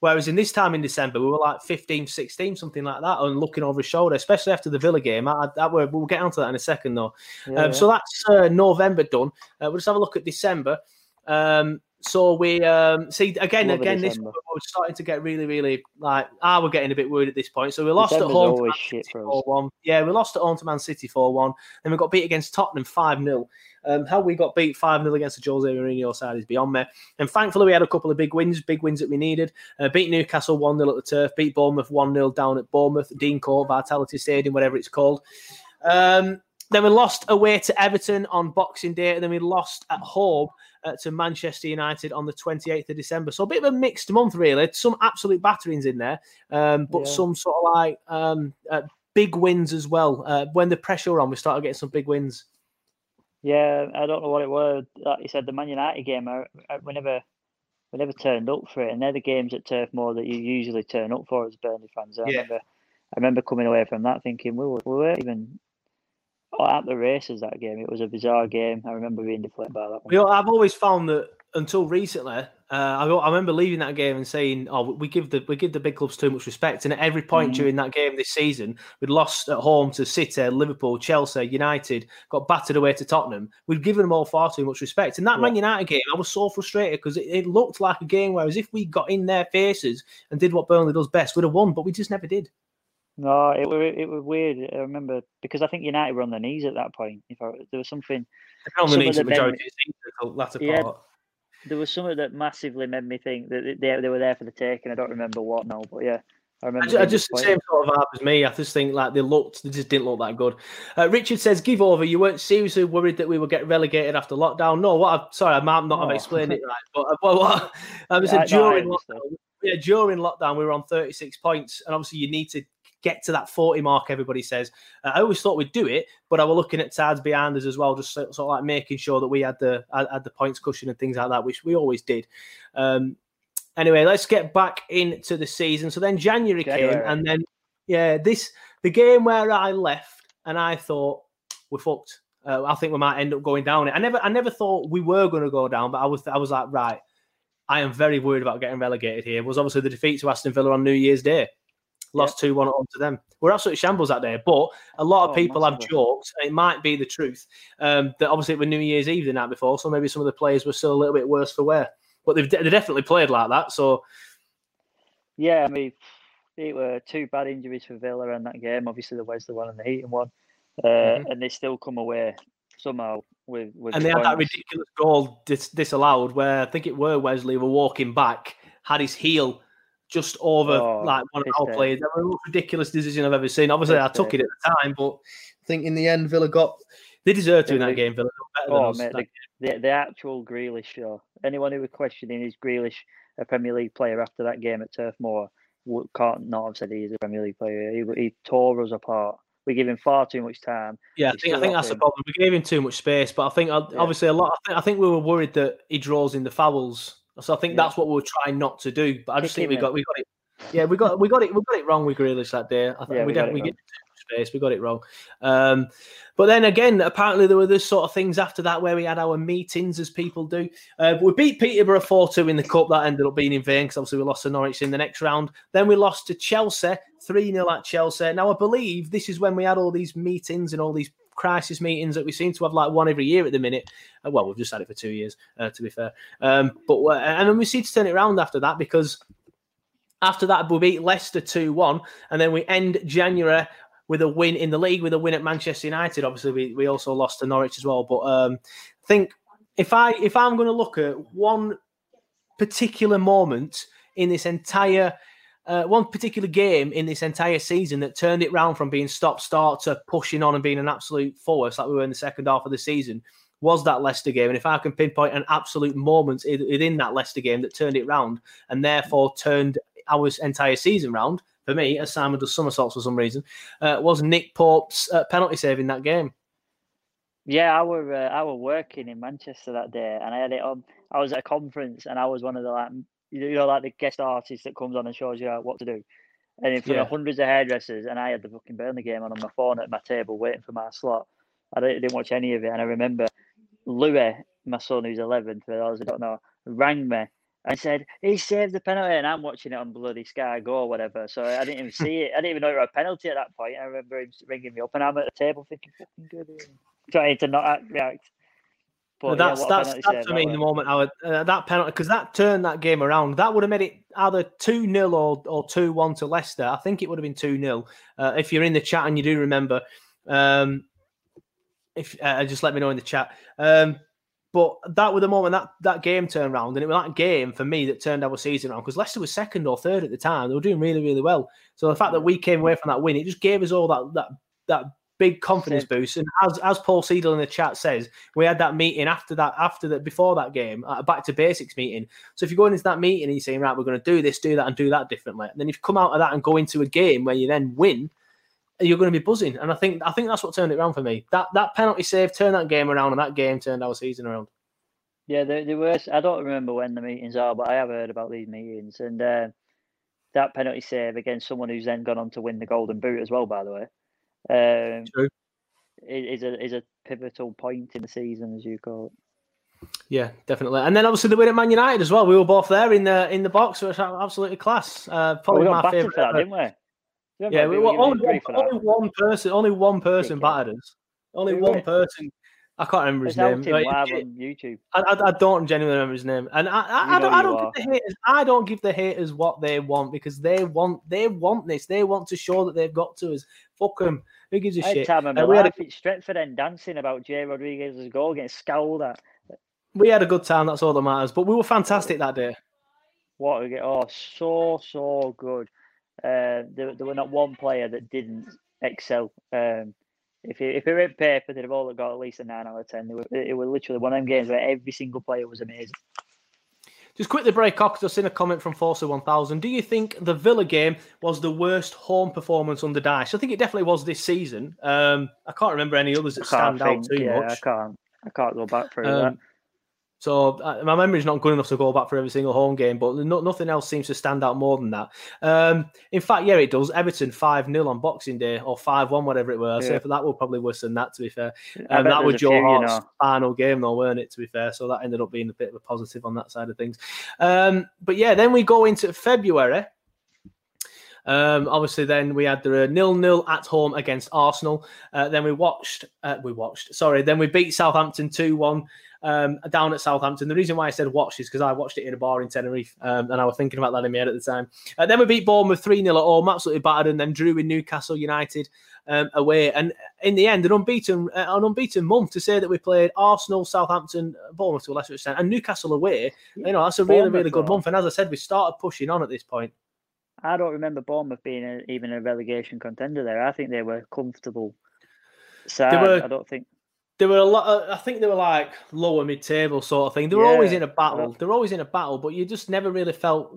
Whereas in this time in December, we were like 15, 16, something like that, and looking over his shoulder, especially after the Villa game. I, I, we'll we'll get onto that in a second, though. Yeah, um, So that's uh, November done. Uh, we'll just have a look at December. Um, so we um, see again, Love again, this we're starting to get really, really like, ah, we're getting a bit worried at this point. So we lost December's at home. to Man City 4-1. Yeah, we lost at home to Man City 4 1. Then we got beat against Tottenham 5 0. Um, how we got beat 5 0 against the Jose Mourinho side is beyond me. And thankfully, we had a couple of big wins, big wins that we needed. Uh, beat Newcastle 1 0 at the turf, beat Bournemouth 1 0 down at Bournemouth, Dean Court, Vitality Stadium, whatever it's called. Um, then we lost away to Everton on Boxing Day, and then we lost at home uh, to Manchester United on the 28th of December. So a bit of a mixed month, really. Some absolute batterings in there, um, but Yeah. some sort of like um, uh, big wins as well. Uh, when the pressure were on, we started getting some big wins. Yeah, I don't know what it was. Like you said, the Man United game, I, I, we never, we never turned up for it, and they're the games at Turf Moor that you usually turn up for as Burnley fans. I Yeah. remember, I remember coming away from that thinking we, were, we weren't even at the races that game. It was a bizarre game. I remember being deflated by that one. You know, I've always found that until recently, uh, I, I remember leaving that game and saying, "Oh, we give the we give the big clubs too much respect." And at every point Mm. during that game this season, we'd lost at home to City, Liverpool, Chelsea, United, got battered away to Tottenham. We'd given them all far too much respect. And that Man United game, I was so frustrated because it, it looked like a game where, as if we got in their faces and did what Burnley does best, we'd have won, but we just never did. No, it was it was weird. I remember because I think United were on their knees at that point. If I, there was something, on the knees the majority of the latter Yeah. part. there was something that massively made me think that they, they were there for the take, and I don't remember what now. But yeah, I remember. I just the same sort of vibe as me. I just think like they looked, they just didn't look that good. Uh, Richard says, "Give over." You weren't seriously worried that we would get relegated after lockdown. No, what? I, sorry, I might not have No. explained it right. But uh, what, what I was Yeah, I- no, during lockdown. Yeah, during lockdown, we were on thirty-six points, and obviously you need to get to that forty mark. Everybody says. Uh, I always thought we'd do it, but I was looking at sides behind us as well, just sort of like making sure that we had the had, the points cushion and things like that, which we always did. Um, anyway, let's get back into the season. So then January, came, and then yeah, this the game where I left, and I thought we're fucked. Uh, I think we might end up going down. It. I never, I never thought we were going to go down, but I was, I was like, right, I am very worried about getting relegated here. Was obviously the defeat to Aston Villa on New Year's Day, lost two one on to them. We're absolutely shambles that day, but a lot of Oh, people have joked, and it might be the truth, um, that obviously it was New Year's Eve the night before, so maybe some of the players were still a little bit worse for wear. But they've de- they definitely played like that. So Yeah, I mean, it were two bad injuries for Villa in that game. Obviously, the Wesley one and the Heaton one, uh, Mhm. and they still come away somehow with with. and they had that ridiculous goal dis- disallowed where I think it were Wesley were walking back, had his heel just over Oh, like one of our players. The most ridiculous decision I've ever seen. Obviously, Piss I took it at the time, but I think in the end, Villa got they deserved to in that game. Villa done better than Oh us. mate, the, the the actual Grealish show. Anyone who was questioning is Grealish a Premier League player after that game at Turf Moor can't not have said he is a Premier League player. He, he tore us apart. We gave him far too much time. Yeah, I think I think that's the problem. We gave him too much space, but I think Yeah. obviously a lot. I think, I think we were worried that he draws in the fouls, so I think Yeah. that's what we're trying not to do. But I just think we got we got it. Yeah, we got we got it we got it wrong with Grealish that day. I think Yeah, we, we definitely get too much space. We got it wrong. Um, but then again, apparently there were this sort of things after that where we had our meetings as people do. Uh, we beat Peterborough four two in the cup. That ended up being in vain because obviously we lost to Norwich in the next round. Then we lost to Chelsea three 0 at Chelsea. Now I believe this is when we had all these meetings and all these crisis meetings that we seem to have like one every year at the minute. Uh, well, we've just had it for two years, uh, to be fair. Um, but uh, and then we seem to turn it around after that because after that we beat Leicester two one, and then we end January with a win in the league with a win at Manchester United. Obviously, we, we also lost to Norwich as well. But um, I think if I if I'm going to look at one particular moment in this entire uh, one particular game in this entire season that turned it round from being stop start to pushing on and being an absolute force like we were in the second half of the season was that Leicester game. And if I can pinpoint an absolute moment within that Leicester game that turned it round and therefore turned our entire season round, for me, as Simon does somersaults for some reason, uh, was Nick Pope's uh, penalty save in that game. Yeah, I were uh, I were working in Manchester that day, and I had it on. I was at a conference, and I was one of the like you know like the guest artist that comes on and shows you what to do. And in front of hundreds of hairdressers, and I had the fucking Burnley game on on my phone at my table waiting for my slot. I didn't, didn't watch any of it, and I remember Louis, my son who's eleven, for those who don't know, rang me and said he saved the penalty, and I'm watching it on bloody Sky Go or whatever. So I didn't even see it. I didn't even know it was a penalty at that point. I remember him ringing me up, and I'm at the table thinking, "Fucking good," trying to not act, react. But that's yeah, that's that's for me was. the moment I would uh, that penalty because that turned that game around. That would have made it either two 0 or or two one to Leicester. I think it would have been two 0 uh, If you're in the chat and you do remember, um, if uh, just let me know in the chat. Um, but that was the moment that that game turned around, and it was that game for me that turned our season around because Leicester was second or third at the time. They were doing really really well. So the fact that we came away from that win, it just gave us all that that that big confidence boost. And as as Paul Seidel in the chat says, we had that meeting after that, after that, before that game, a back to basics meeting. So if you're going into that meeting and you're saying, right, we're going to do this, do that, and do that differently, and then if you come out of that and go into a game where you then win, you're going to be buzzing. And I think I think that's what turned it around for me. That that penalty save turned that game around, and that game turned our season around. Yeah, there, there was. I don't remember when the meetings are, but I have heard about these meetings, and uh, that penalty save against someone who's then gone on to win the Golden Boot as well. By the way, um, True. is a is a pivotal point in the season, as you call it. Yeah, definitely. And then obviously the win at Man United as well. We were both there in the in the box, which was absolutely class. Uh, Well, probably we my got battered favorite. for that, didn't we? Remember, Yeah, we, were only, one, grief for that. only one person. Only one person battered us. Only Who one person. I can't remember his name. but on YouTube. I, I, I don't genuinely remember his name, and I, I, I don't, I don't are. give the haters. I don't give the haters what they want because they want, they want this. They want to show that they've got to us. Fuck them. Who gives a I shit? time of my Uh, we, had a, Stretford End dancing about Jay Rodriguez's goal, getting scowled at. we had a good time. That's all that matters. But we were fantastic that day. What a get! Oh, so so good. Uh, there, there were not one player that didn't excel. Um, if it, if it were in paper, they'd have all got at least a nine out of ten. They were, it was literally one of them games where every single player was amazing. Just quickly break off because I've seen a comment from Forza 1000. Do you think the Villa game was the worst home performance under Dyche? I think it definitely was this season. Um, I can't remember any others that stand out think. too yeah, much. I can't. I can't go back through Um, that. So uh, my memory's not good enough to go back for every single home game, but no, nothing else seems to stand out more than that. Um, in fact, yeah, it does. Everton 5 0 on Boxing Day or 5 1, whatever it was. Yeah. for that, will probably worse than that, to be fair. Um, that was Joe few, you know. final game, though, weren't it, to be fair? So that ended up being a bit of a positive on that side of things. Um, but yeah, then we go into February. Um, obviously, then we had the nil nil at home against Arsenal. Uh, then we watched, uh, we watched, sorry, then we beat Southampton 2 1 um, down at Southampton. The reason why I said watch is because I watched it in a bar in Tenerife um, and I was thinking about that in my head at the time. Uh, then we beat Bournemouth 3 0 at home, absolutely battered, and then drew with Newcastle United um, away. And in the end, an unbeaten, uh, an unbeaten month to say that we played Arsenal, Southampton, Bournemouth to a lesser extent, and Newcastle away. You know, that's a really, really good month. And as I said, we started pushing on at this point. I don't remember Bournemouth being a, even a relegation contender there. I think they were comfortable. Were- I don't think. There were a lot. Of, I think they were like lower mid-table sort of thing. They were always in a battle. don't- They were always in a battle, but you just never really felt.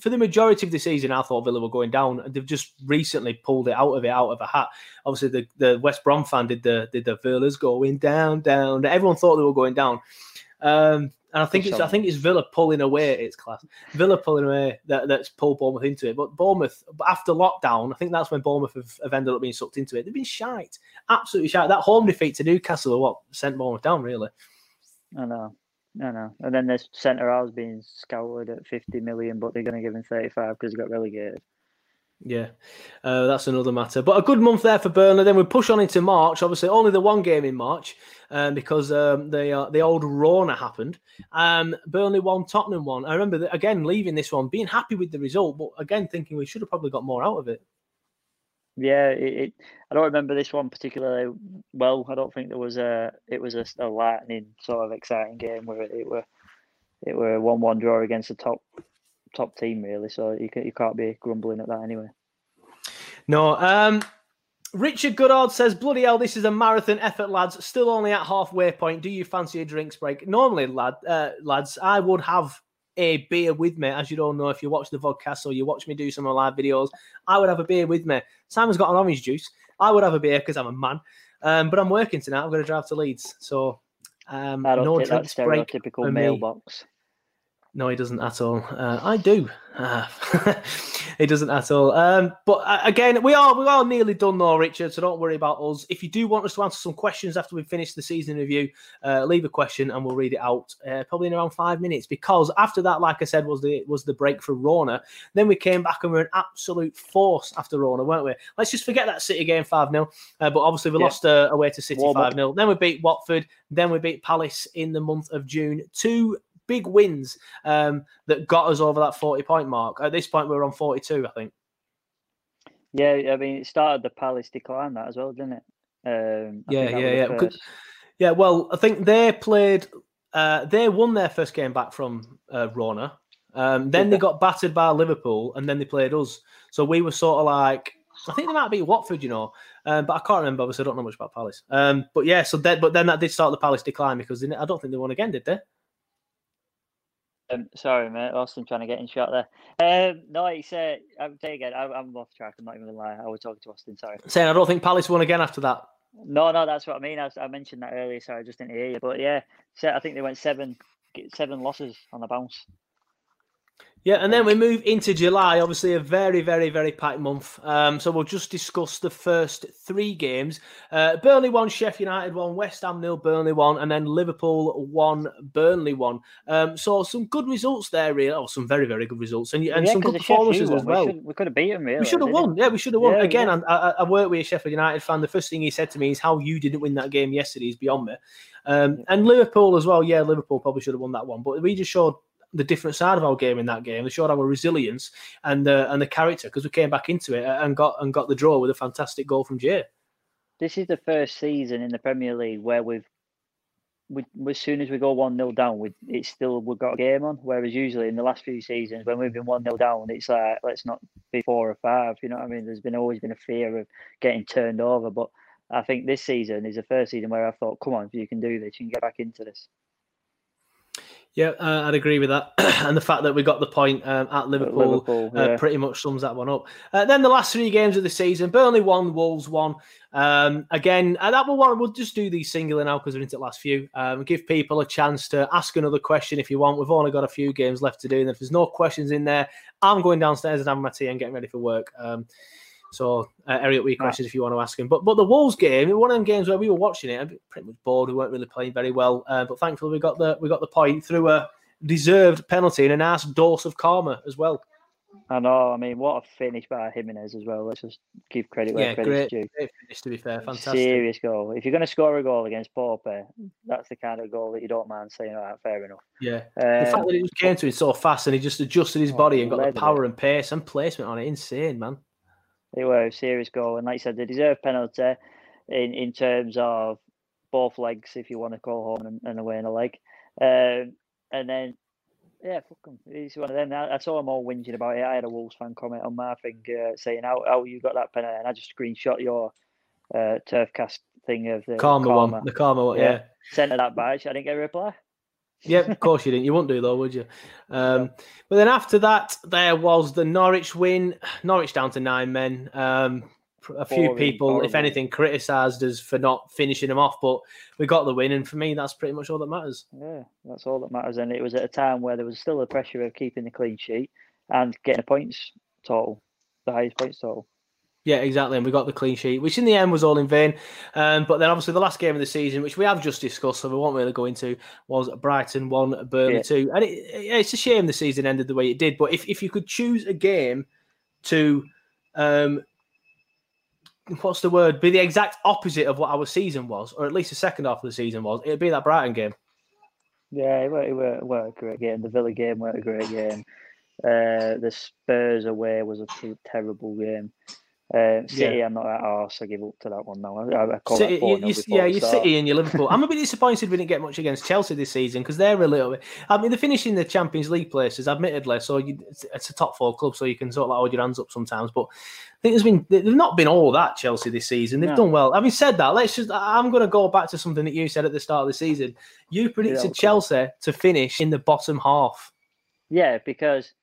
For the majority of the season, I thought Villa were going down. and They've just recently pulled it out of it, out of a hat. Obviously, the, the West Brom fan did the did the Villa's going down, down. Everyone thought they were going down, um, and I think it's I think it's Villa pulling away. It's class. Villa pulling away that, that's pulled Bournemouth into it. But Bournemouth after lockdown, I think that's when Bournemouth have, have ended up being sucked into it. They've been shite, absolutely shite. That home defeat to Newcastle, what sent Bournemouth down really. I know. I know. And then there's centre halves being scoured at 50 million, but they're going to give him 35 because he got relegated. Yeah, uh, that's another matter. But a good month there for Burnley. Then we push on into March. Obviously, only the one game in March um, because um, the uh, the old Rona happened. Um, Burnley won, Tottenham won. I remember that, again leaving this one, being happy with the result, but again thinking we should have probably got more out of it. Yeah, it, it, I don't remember this one particularly well. I don't think there was a it was a, a lightning sort of exciting game where it were it were a one one draw against a top top team really. So you can, you can't be grumbling at that anyway. No. Um, Richard Goddard says, "Bloody hell, this is a marathon effort, lads. Still only at halfway point. Do you fancy a drinks break? Normally, lad, uh, lads, I would have a beer with me. As you don't know, if you watch the vodcast or you watch me do some of my live videos, I would have a beer with me. Simon's got an orange juice. I would have a beer because I'm a man. Um, but I'm working tonight. I'm going to drive to Leeds, so um, I don't no drinks break. me. mailbox. No, he doesn't at all. Uh, I do. Uh, he doesn't at all. Um, but uh, again, we are we are nearly done though, Richard. So don't worry about us. If you do want us to answer some questions after we finish the season review, uh, leave a question and we'll read it out uh, probably in around five minutes. Because after that, like I said, was the was the break for Rona. Then we came back and we are an absolute force after Rona, weren't we? Let's just forget that City game five 0 uh, But obviously we Yeah. lost uh, away to City five 0 Then we beat Watford. Then we beat Palace in the month of June. Two big wins um, that got us over that 40 point mark. At this point, we're on 42, I think. Yeah, I mean it started the Palace decline that as well, didn't it? Um, Yeah, yeah, yeah, Yeah, well, I think they played, uh, they won their first game back from uh, Rona. Um, then they got battered by Liverpool and then they played us. So we were sort of like, I think they might be Watford, you know, um, but I can't remember. Obviously, I don't know much about Palace. Um, but yeah, so then, but then that did start the Palace decline because they, I don't think they won again, did they? Um, sorry, mate. Austin trying to get in shot there. Um, no, it's uh, I'm saying again. I, I'm off track. I'm not even gonna lie. I was talking to Austin. Sorry. Saying I don't think Palace won again after that. No, no, that's what I mean. I, I mentioned that earlier. Sorry, I just didn't hear you. But yeah, so I think they went seven seven losses on the bounce. Yeah, and then we move into July. Obviously, a very, very, very packed month. Um, so we'll just discuss the first three games. Uh, Burnley one, Sheffield United one, West Ham nil, Burnley one, and then Liverpool one, Burnley one. Um, so some good results there, really. Oh, some very, very good results, and, and Yeah, some good performances as well. We, should, we could have beaten really. We should have won. Yeah, we should have won. Yeah, Again, yeah. I, I, I work with a Sheffield United fan. The first thing he said to me is how you didn't win that game yesterday is beyond me. Um, and Liverpool as well. Yeah, Liverpool probably should have won that one, but we just showed the different side of our game in that game. They showed our resilience and uh, and the character because we came back into it and got and got the draw with a fantastic goal from Jay. This is the first season in the Premier League where we've, we, as soon as we go 1 0 down, we, it's still we've got a game on. Whereas usually in the last few seasons, when we've been 1 0 down, it's like, let's not be four or five. You know what I mean? There's been always been a fear of getting turned over. But I think this season is the first season where I thought, come on, if you can do this, you can get back into this. Yeah, uh, I'd agree with that. and the fact that we got the point um, at Liverpool, Liverpool, uh, pretty much sums that one up. Uh, then the last three games of the season: Burnley won, Wolves won. Um, again, uh, that will one. We'll just do these singular now because we're into the last few. Um, give people a chance to ask another question if you want. We've only got a few games left to do, and if there's no questions in there, I'm going downstairs and having my tea and getting ready for work. Um, so, uh, Eric, we questions if you want to ask him. But but the Wolves game, one of them games where we were watching it, I'm pretty much bored. We weren't really playing very well, uh, but thankfully we got the we got the point through a deserved penalty and a nice dose of karma as well. I know. I mean, what a finish by Jimenez as well. Let's just give credit where Yeah, credit's great, due. great finish to be fair, fantastic. Serious goal. If you're going to score a goal against Pope, that's the kind of goal that you don't mind saying, all right, fair enough. Yeah, the fact Um, that it just came to him so fast and he just adjusted his Oh, body and got the it. power and pace and placement on it, insane, man. They were a serious goal, and like you said, they deserve penalty in in terms of both legs, if you want to call home and, and away in a leg. Um, and then, yeah, fuck 'em. He's one of them. I, I saw them all whinging about it. I had a Wolves fan comment on my thing uh, saying how, how you got that penalty, and I just screenshot your uh, Turfcast thing of the Karma, one, the karma one, yeah. Sent her that badge. I didn't get a reply. Yeah, of course you didn't. You wouldn't do though, would you? Um, but then after that, there was the Norwich win. Norwich down to nine men. Um, a few Boring, people, if anything, criticised us for not finishing them off, but we got the win, and for me, that's pretty much all that matters. Yeah, that's all that matters. And it was at a time where there was still the pressure of keeping the clean sheet and getting a points total, the highest points total. Yeah, exactly. And we got the clean sheet, which in the end was all in vain. Um, but then obviously the last game of the season, which we have just discussed, so we won't really go into, was Brighton 1, Burnley Yeah. 2. And it, it- it's a shame the season ended the way it did. But if, if you could choose a game to, um, what's the word, be the exact opposite of what our season was, or at least the second half of the season was, it'd be that Brighton game. Yeah, it were, it were, it were a great game. The Villa game were a great game. Uh, the Spurs away was a terrible game. Uh, City, I'm not that arse. I give up to that one now. I, I call City, that 4 you, you, yeah, your City and your Liverpool. I'm a bit disappointed we didn't get much against Chelsea this season because they're a little bit. I mean, they're finishing the Champions League places, admittedly. So you, it's, it's a top four club, so you can sort of like hold your hands up sometimes. But I think there's been they've not been all that Chelsea this season. They've No. done well. Having said that, let's just. I'm going to go back to something that you said at the start of the season. You predicted okay. Chelsea to finish in the bottom half. Yeah, because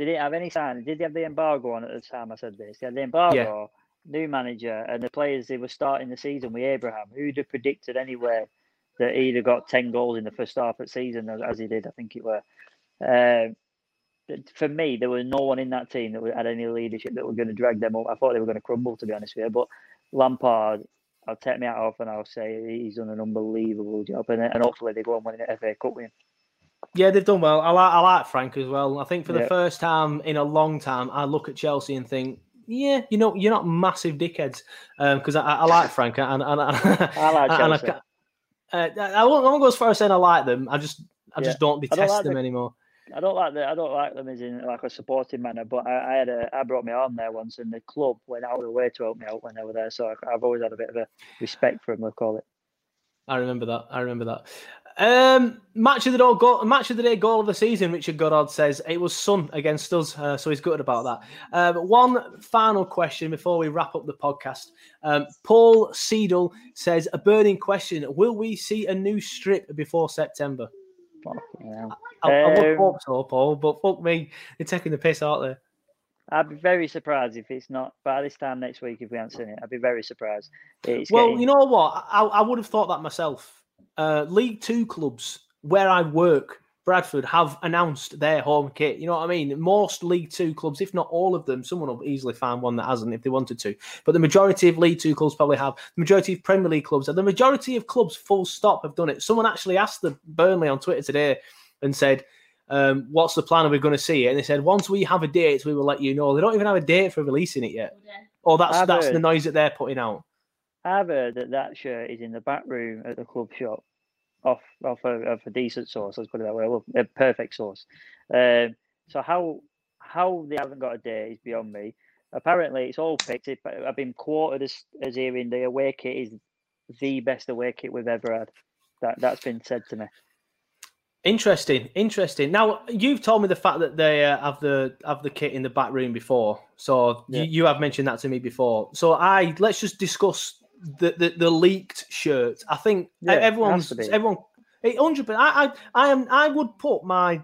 they didn't have any sign. Did they have the embargo on at the time I said this? They had the embargo, new manager, and the players they were starting the season with Abraham. Who'd have predicted anyway that he'd have got 10 goals in the first half of the season as, he did, I think it were. Uh, but for me, there was no one in that team that had any leadership that were going to drag them up. I thought they were going to crumble, to be honest with you. But Lampard, I'll take me out off and I'll say he's done an unbelievable job. And, and hopefully they go and win the FA Cup with him. Yeah, they've done well. I like I like Frank as well. I think for the Yeah. first time in a long time, I look at Chelsea and think, yeah, you know, you're not massive dickheads because I, I like Frank and, and, and I like and Chelsea. ca- uh, I won't, I won't go as far as saying I like them. I just I just don't detest don't like them the- anymore. I don't like the I don't like them as in like a supporting manner, but I, I had a I brought my arm there once, and the club went out of the way to help me out when they were there. So I, I've always had a bit of a respect for them. We'll call it. I remember that. I remember that. Um, match of the day goal, match of the day goal of the season. Richard Goddard says it was Sun against us, uh, so he's good about that. Um, one final question before we wrap up the podcast. Um, Paul Seidel says a burning question: Will we see a new strip before September? Hell. I, I would Um, hope so, Paul, but fuck me, they're taking the piss, aren't they? I'd be very surprised if it's not by this time next week if we haven't seen it. I'd be very surprised. It's well, getting, you know what? I, I would have thought that myself. Uh, League Two clubs where I work Bradford have announced their home kit. You know what I mean? Most League Two clubs, if not all of them, someone will easily find one that hasn't if they wanted to. But the majority of League Two clubs probably have. The majority of Premier League clubs, and the majority of clubs, full stop, have done it. Someone actually asked the Burnley on Twitter today and said, um, "What's the plan? Are we going to see it?" And they said, "Once we have a date, we will let you know." They don't even have a date for releasing it yet. Oh, that's I've that's the noise that they're putting out. I've heard that that shirt is in the back room at the club shop, off off a, of a decent source. Let's put it that way. Well, a perfect source. Um, so how how they haven't got a date is beyond me. Apparently, it's all picked. It, I've been quoted as as hearing the away kit is the best away kit we've ever had. That that's been said to me. Interesting, interesting. Now you've told me the fact that they uh, have the have the kit in the back room before, so Yeah. you, you have mentioned that to me before. So I let's just discuss the the, the leaked shirt. I think Yeah, everyone's everyone hundred percent. I, I I am I would put my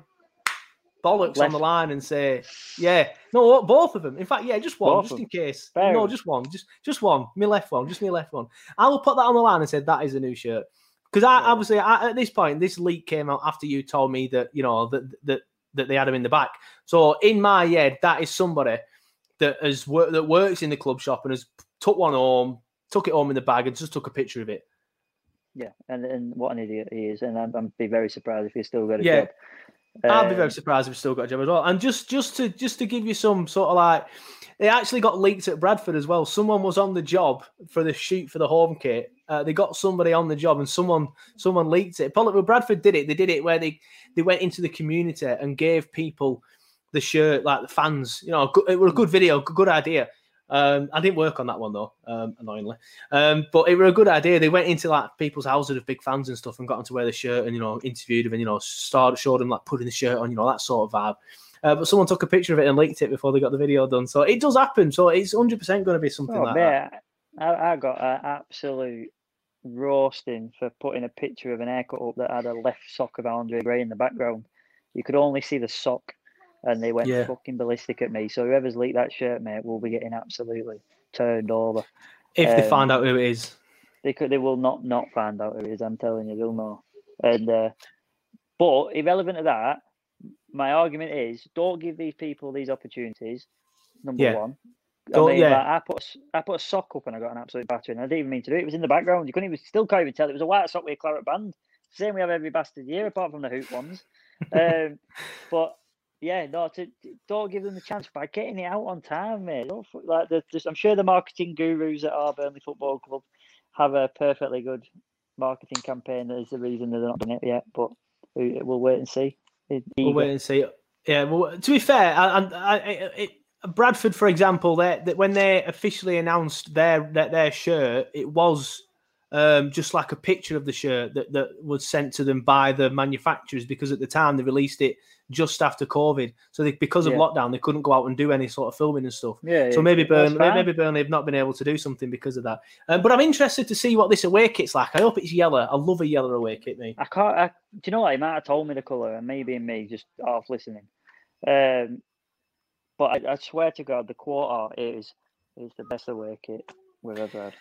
bollocks on the line and say, yeah, no, both of them. In fact, yeah, just one, Both just in case. Fair no, just one, just just one. Me left one, just me left one. I will put that on the line and say that is a new shirt. Because I Yeah. obviously I, at this point, this leak came out after you told me that you know that that that they had him in the back. So in my head, that is somebody that has wor- that works in the club shop and has took one home, took it home in the bag, and just took a picture of it. Yeah, and and what an idiot he is, and I'm, I'd be very surprised if he's still got a Yeah. job. I'd be very Um, surprised if he's still got a job as well. And just just to just to give you some sort of like, it actually got leaked at Bradford as well. Someone was on the job for the shoot for the home kit. Uh, they got somebody on the job, and someone someone leaked it. Probably well, Bradford did it. They did it where they they went into the community and gave people the shirt, like the fans. You know, it was a good video, good idea. Um, I didn't work on that one though, um, annoyingly. Um, but it was a good idea. They went into like people's houses of big fans and stuff, and got them to wear the shirt, and you know, interviewed them, and you know, started showed them like putting the shirt on, you know, that sort of vibe. Uh, but someone took a picture of it and leaked it before they got the video done. So it does happen. So it's hundred percent going to be something Oh, like that. I, I got an absolute roasting for putting a picture of an haircut up that had a left sock of Andre Gray in the background. You could only see the sock, and they went Yeah. fucking ballistic at me. So whoever's leaked that shirt, mate, will be getting absolutely turned over. If they Um, find out who it is, They could, they will not not find out who it is. I'm telling you, they'll know. And uh, but irrelevant to that, my argument is don't give these people these opportunities. Number Yeah. one. I mean, yeah. like, I put a I put a sock up and I got an absolute battering. I didn't even mean to do it. It was in the background. You couldn't even still can't even tell it was a white sock with a claret band. Same we have every bastard year, apart from the hoop ones. um, but yeah, no, to, don't give them the chance by getting it out on time, mate. Don't, like, just, I'm sure the marketing gurus at our Burnley Football Club have a perfectly good marketing campaign. That is the reason they're not doing it yet. But we, we'll wait and see. We'll eager. wait and see. Yeah. Well, to be fair, I, I, I, it, Bradford, for example, they, that when they officially announced their their, their shirt, it was um, just like a picture of the shirt that, that was sent to them by the manufacturers because at the time they released it just after COVID. So they, because of Yeah. lockdown, they couldn't go out and do any sort of filming and stuff. Yeah, So maybe Burnley, maybe Burnley have not been able to do something because of that. Um, but I'm interested to see what this away kit's like. I hope it's yellow. I love a yellow away kit, me. I can't. I, do you know what? He might have told me the colour, and maybe me just half listening. Um, but I, I swear to God, the quarter is is the best away kit we've ever had.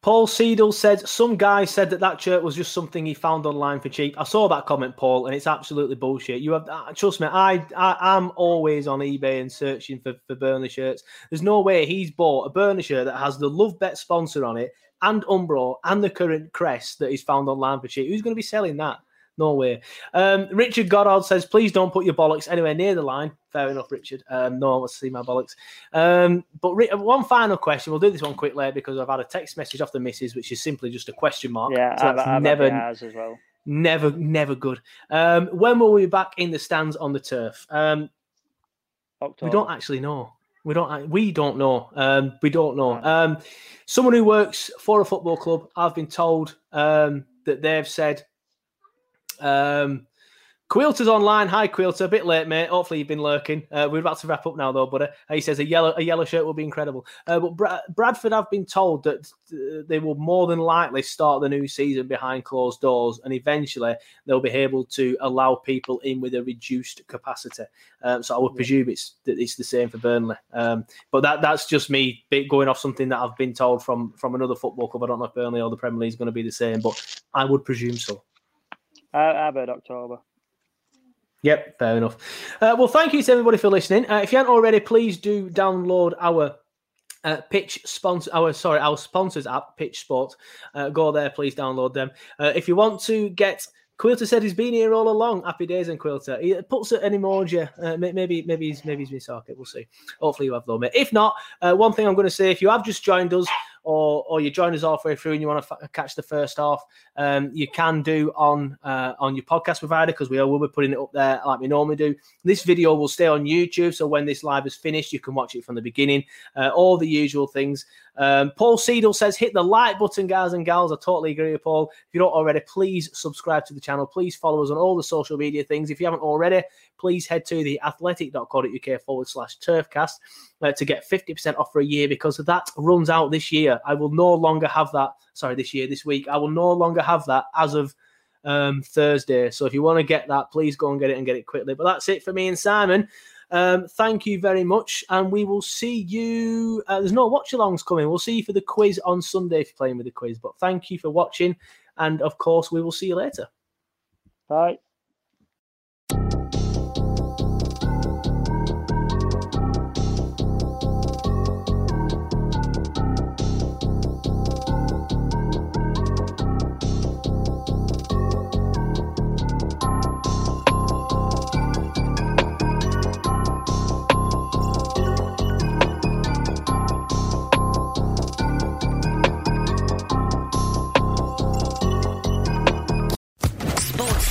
Paul Seidel said some guy said that that shirt was just something he found online for cheap. I saw that comment, Paul, and it's absolutely bullshit. You have uh, trust me. I, I I'm always on eBay and searching for for Burnley shirts. There's no way he's bought a Burnley shirt that has the LoveBet sponsor on it and Umbro and the current crest that he's found online for cheap. Who's going to be selling that? No way. Um, Richard Goddard says, please don't put your bollocks anywhere near the line. Fair enough, Richard. Um, no one wants to see my bollocks. Um, but Ri- one final question. We'll do this one quickly because I've had a text message off the missus, which is simply just a question mark. Yeah, So I've, that's I've never, as well. never, never good. Um, when will we be back in the stands on the turf? Um, October. we don't actually know. We don't. We don't know. Um, we don't know. Um, someone who works for a football club, I've been told um, that they've said. Um, Quilter's online. Hi, Quilter. A bit late, mate. Hopefully you've been lurking. Uh, we're about to wrap up now, though. But uh, he says a yellow a yellow shirt will be incredible. Uh, but Bra- Bradford have been told that uh, they will more than likely start the new season behind closed doors, and eventually they'll be able to allow people in with a reduced capacity. Um, so I would presume it's that it's the same for Burnley. Um, but that that's just me bit- going off something that I've been told from from another football club. I don't know if Burnley or the Premier League is going to be the same, but I would presume so. I, I've heard October. Yep, fair enough. Uh, well, thank you to everybody for listening. Uh, if you haven't already, please do download our uh, Pitch sponsor, our sorry, our sponsors app, Pitch Sport. Uh, go there, please download them. Uh, if you want to get Quilter said he's been here all along. Happy days and Quilter. He puts it an emoji. Uh, maybe maybe he's maybe he's been We'll see. Hopefully you have though, mate. If not, uh, one thing I'm going to say: if you have just joined us, or or you join us halfway through and you want to f- catch the first half, um, you can do on uh, on your podcast provider because we will be putting it up there like we normally do. This video will stay on YouTube, so when this live is finished, you can watch it from the beginning. Uh, all the usual things. Um, Paul Seidel says, hit the like button, guys and gals. I totally agree with Paul. If you don't already, please subscribe to the channel. Please follow us on all the social media things. If you haven't already, please head to the athletic.co.uk forward slash turfcast uh, to get 50% off for a year because that runs out this year. I will no longer have that. Sorry, this year, this week. I will no longer have that as of um, Thursday. So if you want to get that, please go and get it and get it quickly. But that's it for me and Simon. Um, thank you very much, and we will see you. Uh, there's no watch alongs coming. We'll see you for the quiz on Sunday if you're playing with the quiz. But thank you for watching, and of course, we will see you later. Bye.